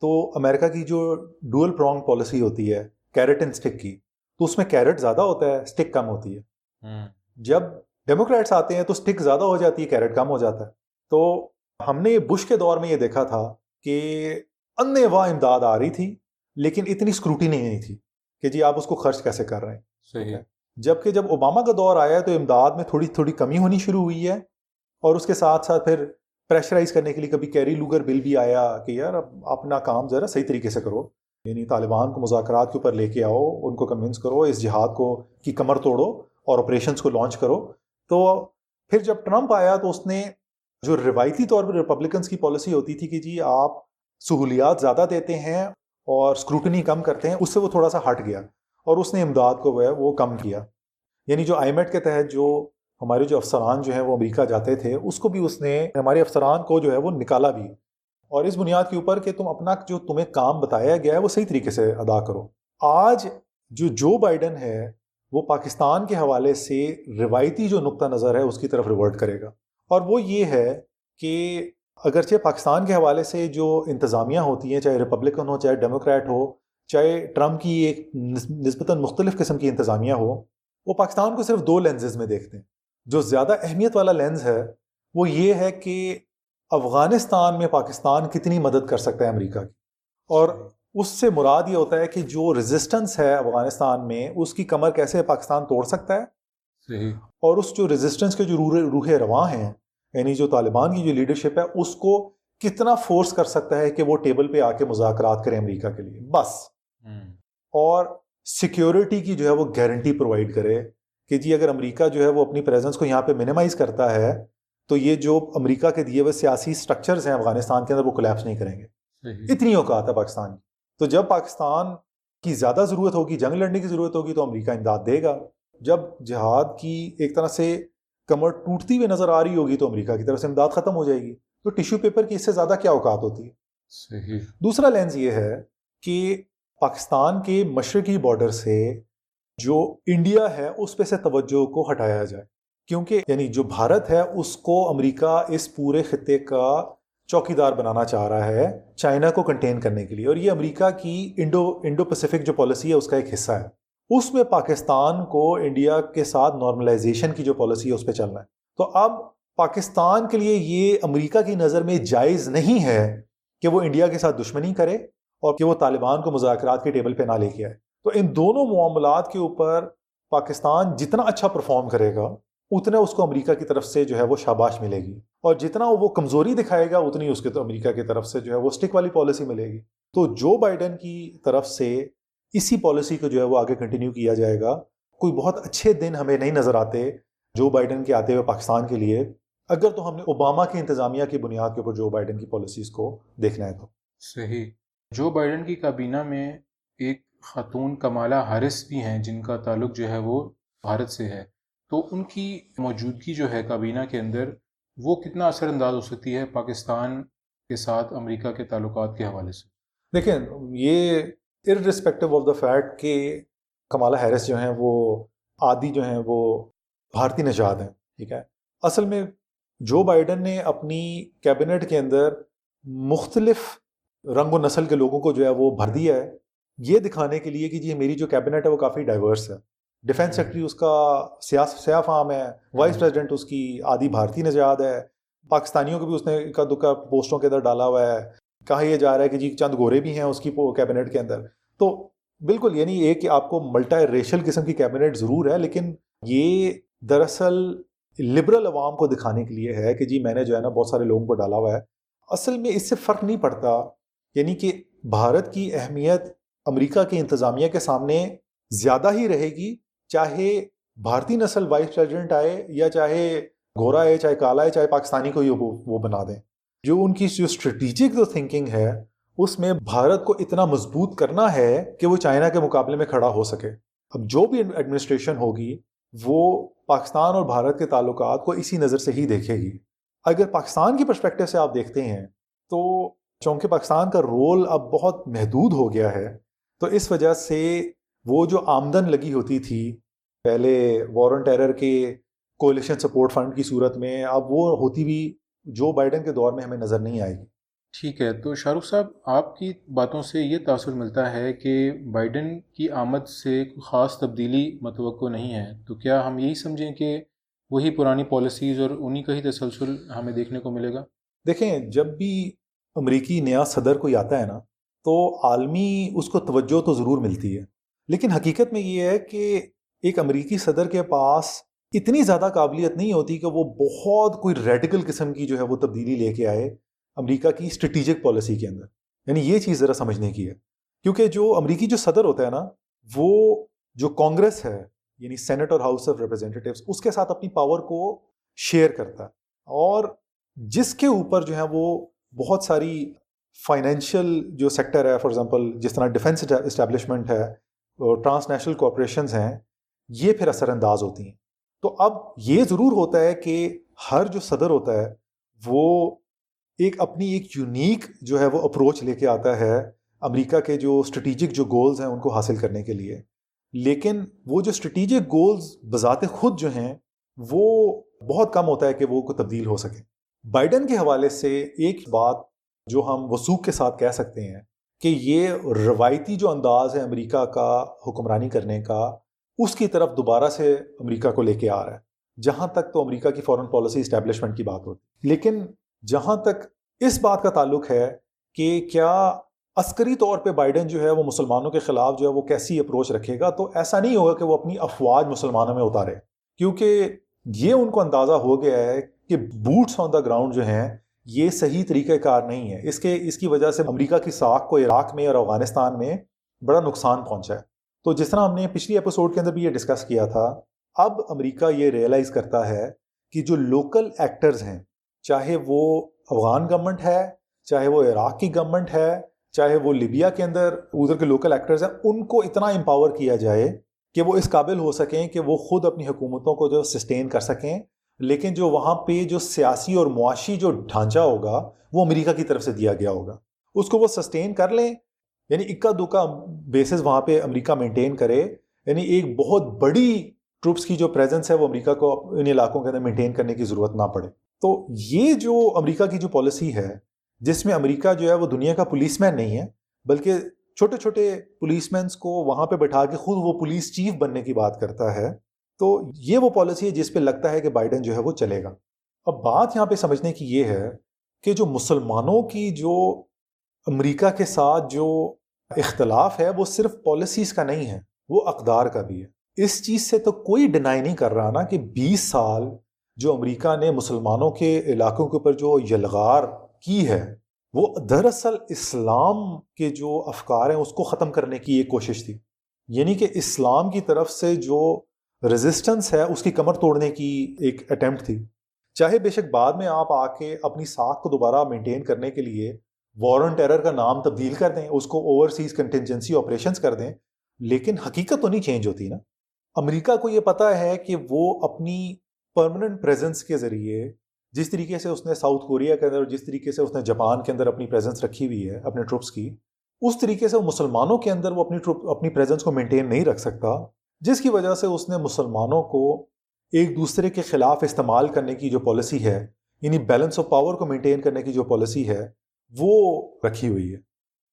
تو امریکہ کی جو ڈوئل پرونگ پالیسی ہوتی ہے کیرٹ اینڈ اسٹک کی تو اس میں کیرٹ زیادہ ہوتا ہے اسٹک کم ہوتی ہے۔ جب ڈیموکریٹس آتے ہیں تو اسٹک زیادہ ہو جاتی ہے کیرٹ کم ہو جاتا ہے۔ تو ہم نے بش کے دور میں یہ دیکھا تھا کہ ان واہ امداد آ رہی تھی لیکن اتنی اسکروٹی نہیں تھی کہ جی آپ اس کو خرچ کیسے کر رہے ہیں؟ صحیح۔ جبکہ جب اوباما کا دور آیا تو امداد میں تھوڑی تھوڑی کمی ہونی شروع ہوئی ہے اور اس کے ساتھ ساتھ پھر پریشرائز کرنے کے لیے کبھی کیری لوگر بل بھی آیا کہ یار اب اپنا کام ذرا صحیح طریقے سے کرو یعنی طالبان کو مذاکرات کے اوپر لے کے آؤ ان کو کنونس کرو اس جہاد کو کی کمر توڑو اور آپریشنس کو لانچ کرو۔ تو پھر جب ٹرمپ آیا تو اس نے جو روایتی طور پر ریپبلکنس کی پالیسی ہوتی تھی کہ جی آپ سہولیات زیادہ دیتے ہیں اور اسکروٹنی کم کرتے ہیں، اس سے وہ تھوڑا سا ہٹ گیا اور اس نے امداد کو وہ ہے، وہ کم کیا۔ یعنی جو آئی میٹ کے تحت جو ہمارے جو افسران جو ہیں وہ امریکہ جاتے تھے، اس کو بھی اس نے ہمارے افسران کو جو ہے وہ نکالا بھی۔ اور اس بنیاد کے اوپر کہ تم اپنا جو تمہیں کام بتایا گیا ہے، وہ صحیح طریقے سے ادا کرو۔ آج جو جو بائیڈن ہے، وہ پاکستان کے حوالے سے روایتی جو نقطہ نظر ہے، اس کی طرف ریورٹ کرے گا۔ اور وہ یہ ہے کہ اگرچہ پاکستان کے حوالے سے جو انتظامیہ ہوتی ہیں چاہے ریپبلکن ہو چاہے ڈیموکریٹ ہو چاہے ٹرمپ کی ایک نسبتاً مختلف قسم کی انتظامیہ ہو وہ پاکستان کو صرف دو لینزز میں دیکھتے ہیں۔ جو زیادہ اہمیت والا لینز ہے وہ یہ ہے کہ افغانستان میں پاکستان کتنی مدد کر سکتا ہے امریکہ کی۔ اور اس سے مراد یہ ہوتا ہے کہ جو ریزسٹنس ہے افغانستان میں اس کی کمر کیسے پاکستان توڑ سکتا ہے؟ صحیح۔ اور اس جو ریزسٹنس کے جو روح روح رواں ہیں یعنی جو طالبان کی جو لیڈرشپ ہے اس کو کتنا فورس کر سکتا ہے کہ وہ ٹیبل پہ آ کے مذاکرات کرے امریکہ کے لیے؟ بس۔ اور سیکیورٹی کی جو ہے وہ گارنٹی پرووائڈ کرے کہ جی اگر امریکہ جو ہے وہ اپنی پریزنس کو یہاں پہ منیمائز کرتا ہے تو یہ جو امریکہ کے دیے ہوئے سیاسی اسٹرکچرز ہیں افغانستان کے اندر وہ کولیپس نہیں کریں گے۔ اتنی اوقات ہے پاکستان کی۔ تو جب پاکستان کی زیادہ ضرورت ہوگی جنگ لڑنے کی ضرورت ہوگی تو امریکہ امداد دے گا۔ جب جہاد کی ایک طرح سے کمر ٹوٹتی ہوئی نظر آ رہی ہوگی تو امریکہ کی طرف سے امداد ختم ہو جائے گی۔ تو ٹیشو پیپر کی اس سے زیادہ کیا اوقات ہوتی ہے صحیح۔ دوسرا لینز یہ ہے کہ پاکستان کے مشرقی بارڈر سے جو انڈیا ہے اس پہ سے توجہ کو ہٹایا جائے۔ کیونکہ یعنی جو بھارت ہے اس کو امریکہ اس پورے خطے کا چوکی دار بنانا چاہ رہا ہے چائنا کو کنٹین کرنے کے لیے۔ اور یہ امریکہ کی انڈو انڈو پیسفک جو پالیسی ہے اس کا ایک حصہ ہے۔ اس میں پاکستان کو انڈیا کے ساتھ نارملائزیشن کی جو پالیسی ہے اس پہ چلنا ہے۔ تو اب پاکستان کے لیے یہ امریکہ کی نظر میں جائز نہیں ہے کہ وہ انڈیا کے ساتھ دشمنی کرے اور کہ وہ طالبان کو مذاکرات کے ٹیبل پہ نہ لے کے آئے۔ تو ان دونوں معاملات کے اوپر پاکستان جتنا اچھا پرفارم کرے گا، اتنا اس کو امریکہ کی طرف سے جو ہے وہ شاباش ملے گی۔ اور جتنا وہ کمزوری دکھائے گا، اتنی اس کے تو امریکہ کی طرف سے جو ہے وہ اسٹک والی پالیسی ملے گی۔ تو جو بائیڈن کی طرف سے اسی پالیسی کو جو ہے وہ آگے کنٹینیو کیا جائے گا۔ کوئی بہت اچھے دن ہمیں نہیں نظر آتے جو بائیڈن کے آتے ہوئے پاکستان کے لیے۔ اگر تو ہم نے اوباما کی انتظامیہ کی بنیاد کے اوپر جو بائیڈن کی پالیسیز کو دیکھنا ہے تو۔ صحیح۔ جو بائیڈن کی کابینہ میں ایک خاتون کمالہ ہارس بھی ہیں جن کا تعلق جو ہے وہ بھارت سے ہے تو ان کی موجودگی جو ہے کابینہ کے اندر وہ کتنا اثر انداز ہو سکتی ہے پاکستان کے ساتھ امریکہ کے تعلقات کے حوالے سے؟ دیکھیں یہ ارسپیکٹو آف دا فیکٹ کہ کمالہ ہیرس جو ہیں وہ آدھی جو ہیں وہ بھارتی نژاد ہیں، ٹھیک ہے؟ اصل میں جو بائیڈن نے اپنی کیبنٹ کے اندر مختلف رنگ و نسل کے لوگوں کو جو ہے وہ بھر دیا ہے، یہ دکھانے کے لیے کہ جی میری جو کیبنٹ ہے وہ کافی ڈائیورس ہے۔ ڈیفینس سیکٹری اس کا سیاہ فام ہے، وائس پریزیڈنٹ اس کی آدھی بھارتی نژاد ہے۔ پاکستانیوں کو بھی اس نے کا دکا پوسٹوں کے اندر ڈالا ہوا ہے۔ کہا یہ جا رہا ہے کہ جی چند گورے بھی ہیں اس کی کیبنٹ کے اندر۔ تو بالکل یعنی ایک کہ آپ کو ملٹا ریشل قسم کی کیبنٹ ضرور ہے، لیکن یہ دراصل لبرل عوام کو دکھانے کے لیے ہے کہ جی میں نے جو ہے نا بہت سارے لوگوں کو ڈالا ہوا ہے۔ اصل میں اس سے فرق نہیں پڑتا یعنی کہ بھارت کی اہمیت امریکہ کی انتظامیہ کے سامنے زیادہ ہی رہے گی، چاہے بھارتی نسل وائس پریزیڈنٹ آئے یا چاہے گورا ہے چاہے کالا ہے چاہے پاکستانی کو ہی وہ بنا دیں۔ جو ان کی جو اسٹریٹجک جو تھنکنگ ہے اس میں بھارت کو اتنا مضبوط کرنا ہے کہ وہ چائنا کے مقابلے میں کھڑا ہو سکے۔ اب جو بھی ایڈمنسٹریشن ہوگی، وہ پاکستان اور بھارت کے تعلقات کو اسی نظر سے ہی دیکھے گی۔ اگر پاکستان کی پرسپیکٹو سے آپ دیکھتے ہیں، تو چونکہ پاکستان کا رول اب بہت محدود ہو گیا ہے، تو اس وجہ سے وہ جو آمدن لگی ہوتی تھی، پہلے وارن ٹیرر کے کولیشن سپورٹ فنڈ کی صورت میں، اب وہ ہوتی بھی جو بائیڈن کے دور میں ہمیں نظر نہیں آئے گی۔ ٹھیک ہے۔ تو شاہ رخ صاحب، آپ کی باتوں سے یہ تاثر ملتا ہے کہ بائیڈن کی آمد سے خاص تبدیلی متوقع نہیں ہے۔ تو کیا ہم یہی سمجھیں کہ وہی پرانی پالیسیز اور انہی کا ہی تسلسل ہمیں دیکھنے کو ملے گا؟ دیکھیں، جب بھی امریکی نیا صدر کوئی آتا ہے نا، تو عالمی اس کو توجہ تو ضرور ملتی ہے۔ لیکن حقیقت میں یہ ہے کہ ایک امریکی صدر کے پاس اتنی زیادہ قابلیت نہیں ہوتی کہ وہ بہت کوئی ریڈیکل قسم کی جو ہے وہ تبدیلی لے کے آئے۔ امریکہ کی اسٹریٹجک پالیسی کے اندر۔ یعنی یہ چیز ذرا سمجھنے کی ہے۔ کیونکہ جو امریکی جو صدر ہوتا ہے نا، وہ جو کانگریس ہے یعنی سینٹ اور ہاؤس آف ریپرزینٹیوس اس کے ساتھ اپنی پاور کو شیئر کرتا ہے۔ اور جس کے اوپر جو ہے وہ بہت ساری فائنینشیل جو سیکٹر ہے فار ایگزامپل جس طرح ڈیفینس اسٹیبلشمنٹ ہے اور ٹرانس نیشنل کوپریشنز ہیں، یہ پھر اثر انداز ہوتی ہیں۔ تو اب یہ ضرور ہوتا ہے کہ ہر جو صدر ہوتا ہے، وہ ایک اپنی ایک یونیک جو ہے وہ اپروچ لے کے آتا ہے امریکہ کے جو اسٹریٹجک جو گولز ہیں ان کو حاصل کرنے کے لیے۔ لیکن وہ جو اسٹریٹجک گولز بذات خود جو ہیں وہ بہت کم ہوتا ہے کہ وہ کو تبدیل ہو سکے۔ بائیڈن کے حوالے سے ایک بات جو ہم وسوخ کے ساتھ کہہ سکتے ہیں کہ یہ روایتی جو انداز ہے امریکہ کا حکمرانی کرنے کا، اس کی طرف دوبارہ سے امریکہ کو لے کے آ رہا ہے۔ جہاں تک تو امریکہ کی فورن پالیسی اسٹیبلشمنٹ کی بات ہوتی۔ لیکن جہاں تک اس بات کا تعلق ہے کہ کیا عسکری طور پہ بائیڈن جو ہے وہ مسلمانوں کے خلاف جو ہے وہ کیسی اپروچ رکھے گا؟ تو ایسا نہیں ہوگا کہ وہ اپنی افواج مسلمانوں میں اتارے۔ کیونکہ یہ ان کو اندازہ ہو گیا ہے کہ بوٹس آن دا گراؤنڈ جو ہیں، یہ صحیح طریقہ کار نہیں ہے۔ اس کے، اس کی وجہ سے امریکہ کی ساکھ کو عراق میں اور افغانستان میں بڑا نقصان پہنچا ہے۔ تو جس طرح ہم نے پچھلی ایپیسوڈ کے اندر بھی یہ ڈسکس کیا تھا، اب امریکہ یہ ریئلائز کرتا ہے کہ جو لوکل ایکٹرز ہیں چاہے وہ افغان گورنمنٹ ہے، چاہے وہ عراق کی گورنمنٹ ہے، چاہے وہ لیبیا کے اندر ادھر کے لوکل ایکٹرز ہیں، ان کو اتنا امپاور کیا جائے کہ وہ اس قابل ہو سکیں کہ وہ خود اپنی حکومتوں کو جو سسٹین کر سکیں۔ لیکن جو وہاں پہ جو سیاسی اور معاشی جو ڈھانچہ ہوگا، وہ امریکہ کی طرف سے دیا گیا ہوگا۔ اس کو وہ سسٹین کر لیں یعنی اکا دکا بیسز وہاں پہ امریکہ مینٹین کرے۔ یعنی ایک بہت بڑی ٹروپس کی جو پریزنس ہے، وہ امریکہ کو ان علاقوں کے اندر مینٹین کرنے کی ضرورت نہ پڑے۔ تو یہ جو امریکہ کی جو پالیسی ہے، جس میں امریکہ جو ہے وہ دنیا کا پولیس مین نہیں ہے، بلکہ چھوٹے چھوٹے پولیس مینس کو وہاں پہ بٹھا کے خود وہ پولیس چیف بننے کی بات کرتا ہے، تو یہ وہ پالیسی ہے جس پہ لگتا ہے کہ بائیڈن جو ہے وہ چلے گا۔ اب بات یہاں پہ سمجھنے کی یہ ہے کہ جو مسلمانوں کی جو امریکہ کے ساتھ جو اختلاف ہے، وہ صرف پالیسیز کا نہیں ہے، وہ اقدار کا بھی ہے۔ اس چیز سے تو کوئی ڈینائی نہیں کر رہا نا کہ بیس سال جو امریکہ نے مسلمانوں کے علاقوں کے اوپر جو یلغار کی ہے، وہ دراصل اسلام کے جو افکار ہیں، اس کو ختم کرنے کی ایک کوشش تھی۔ یعنی کہ اسلام کی طرف سے جو رزسٹنس ہے، اس کی کمر توڑنے کی ایک اٹیمپٹ تھی۔ چاہے بے شک بعد میں آپ آ کے اپنی ساکھ کو دوبارہ مینٹین کرنے کے لیے وارن ٹیرر کا نام تبدیل کر دیں، اس کو اوورسیز کنٹینجنسی آپریشنس کر دیں، لیکن حقیقت تو نہیں چینج ہوتی نا۔ امریکہ کو یہ پتا ہے کہ وہ اپنی پرماننٹ پریزنس کے ذریعے جس طریقے سے اس نے ساؤتھ کوریا کے اندر جس طریقے سے اس نے جاپان کے اندر اپنی پریزنس رکھی ہوئی ہے، اپنے ٹروپس کی، اس طریقے سے مسلمانوں کے اندر وہ اپنی ٹروپ اپنی پریزنس کو مینٹین نہیں رکھ سکتا، جس کی وجہ سے اس نے مسلمانوں کو ایک دوسرے کے خلاف استعمال کرنے کی جو پالیسی ہے یعنی بیلنس آف پاور کو مینٹین کرنے کی جو پالیسی ہے، وہ رکھی ہوئی ہے۔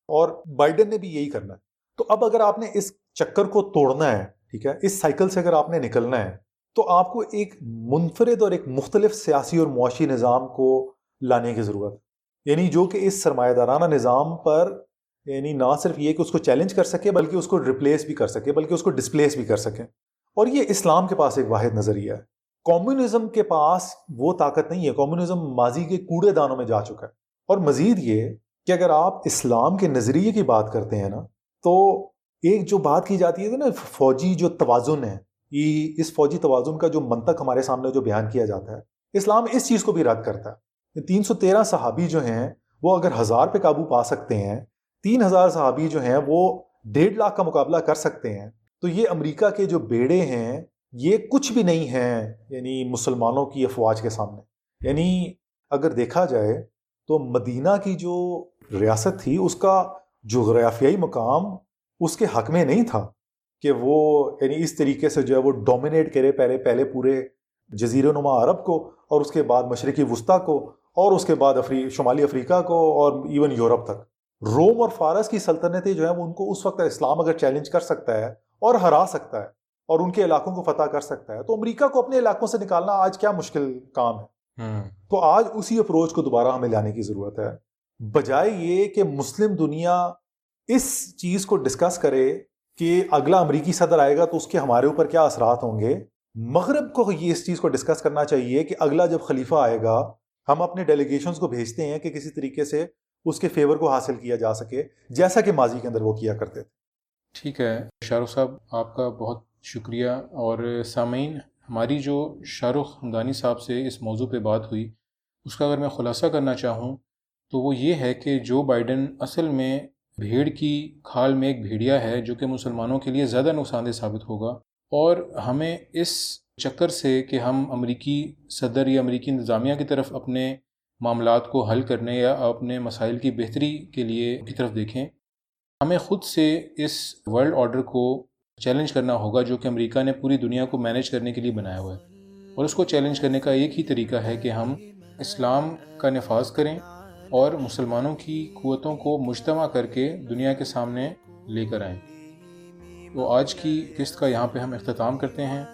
اور بائیڈن نے بھی یہی کرنا ہے۔ تو اب اگر آپ نے اس چکر کو توڑنا ہے، ٹھیک ہے، اس سائیکل سے اگر آپ نے نکلنا ہے تو آپ کو ایک منفرد اور ایک مختلف سیاسی اور معاشی نظام کو لانے کی ضرورت ہے۔ یعنی جو کہ اس سرمایہ دارانہ نظام پر یعنی نہ صرف یہ کہ اس کو چیلنج کر سکے، بلکہ اس کو ریپلیس بھی کر سکے، بلکہ اس کو ڈسپلیس بھی کر سکے۔ اور یہ اسلام کے پاس ایک واحد نظریہ ہے۔ کمیونزم کے پاس وہ طاقت نہیں ہے۔ کمیونزم ماضی کے کوڑے دانوں میں جا چکا ہے۔ اور مزید یہ کہ اگر آپ اسلام کے نظریے کی بات کرتے ہیں نا، تو ایک جو بات کی جاتی ہے نا، فوجی جو توازن ہے اس فوجی توازن کا جو منطق ہمارے سامنے جو بیان کیا جاتا ہے، اسلام اس چیز کو بھی رد کرتا ہے تین سو تیرہ صحابی جو ہیں، وہ اگر ہزار پہ قابو پا سکتے ہیں، تین ہزار صحابی جو ہیں، وہ ڈیڑھ لاکھ کا مقابلہ کر سکتے ہیں۔ تو یہ امریکہ کے جو بیڑے ہیں، یہ کچھ بھی نہیں ہیں یعنی مسلمانوں کی افواج کے سامنے۔ یعنی اگر دیکھا جائے تو مدینہ کی جو ریاست تھی، اس کا جغرافیائی مقام اس کے حق میں نہیں تھا۔ کہ وہ یعنی اس طریقے سے جو ہے وہ ڈومینیٹ کرے پہلے پہلے پورے جزیر نما عرب کو اور اس کے بعد مشرقی وسطیٰ کو اور اس کے بعد افری شمالی افریقہ کو اور ایون یورپ تک۔ روم اور فارس کی سلطنتیں جو ہیں وہ ان کو اس وقت اسلام اگر چیلنج کر سکتا ہے اور ہرا سکتا ہے اور ان کے علاقوں کو فتح کر سکتا ہے تو امریکہ کو اپنے علاقوں سے نکالنا آج کیا مشکل کام ہے۔ تو آج اسی اپروچ کو دوبارہ ہمیں لانے کی ضرورت ہے۔ بجائے یہ کہ مسلم دنیا اس چیز کو ڈسکس کرے کہ اگلا امریکی صدر آئے گا تو اس کے ہمارے اوپر کیا اثرات ہوں گے؟ مغرب کو یہ اس چیز کو ڈسکس کرنا چاہیے کہ اگلا جب خلیفہ آئے گا، ہم اپنے ڈیلیگیشنز کو بھیجتے ہیں کہ کسی طریقے سے اس کے فیور کو حاصل کیا جا سکے، جیسا کہ ماضی کے اندر وہ کیا کرتے تھے۔ ٹھیک ہے، شاہ رخ صاحب، آپ کا بہت شکریہ۔ اور سامعین، ہماری جو شاہ رخ ہمدانی صاحب سے اس موضوع پہ بات ہوئی، اس کا اگر میں خلاصہ کرنا چاہوں تو وہ یہ ہے کہ جو بائیڈن اصل میں بھیڑ کی کھال میں ایک بھیڑیا ہے جو کہ مسلمانوں کے لیے زیادہ نقصان دہ ثابت ہوگا اور ہمیں اس چکر سے کہ ہم امریکی صدر یا امریکی انتظامیہ کی طرف اپنے معاملات کو حل کرنے یا اپنے مسائل کی بہتری کے لیے کی طرف دیکھیں۔ ہمیں خود سے اس ورلڈ آرڈر کو چیلنج کرنا ہوگا جو کہ امریکہ نے پوری دنیا کو مینیج کرنے کے لیے بنایا ہوا ہے۔ اور اس کو چیلنج کرنے کا ایک ہی طریقہ ہے کہ ہم اسلام کا نفاذ کریں۔ اور مسلمانوں کی قوتوں کو مجتمع کر کے دنیا کے سامنے لے کر آئیں۔ تو آج کی قسط کا یہاں پہ ہم اختتام کرتے ہیں۔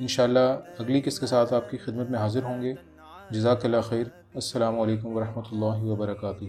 انشاءاللہ اگلی قسط کے ساتھ آپ کی خدمت میں حاضر ہوں گے۔ جزاک اللہ خیر۔ السلام علیکم ورحمۃ اللہ وبرکاتہ۔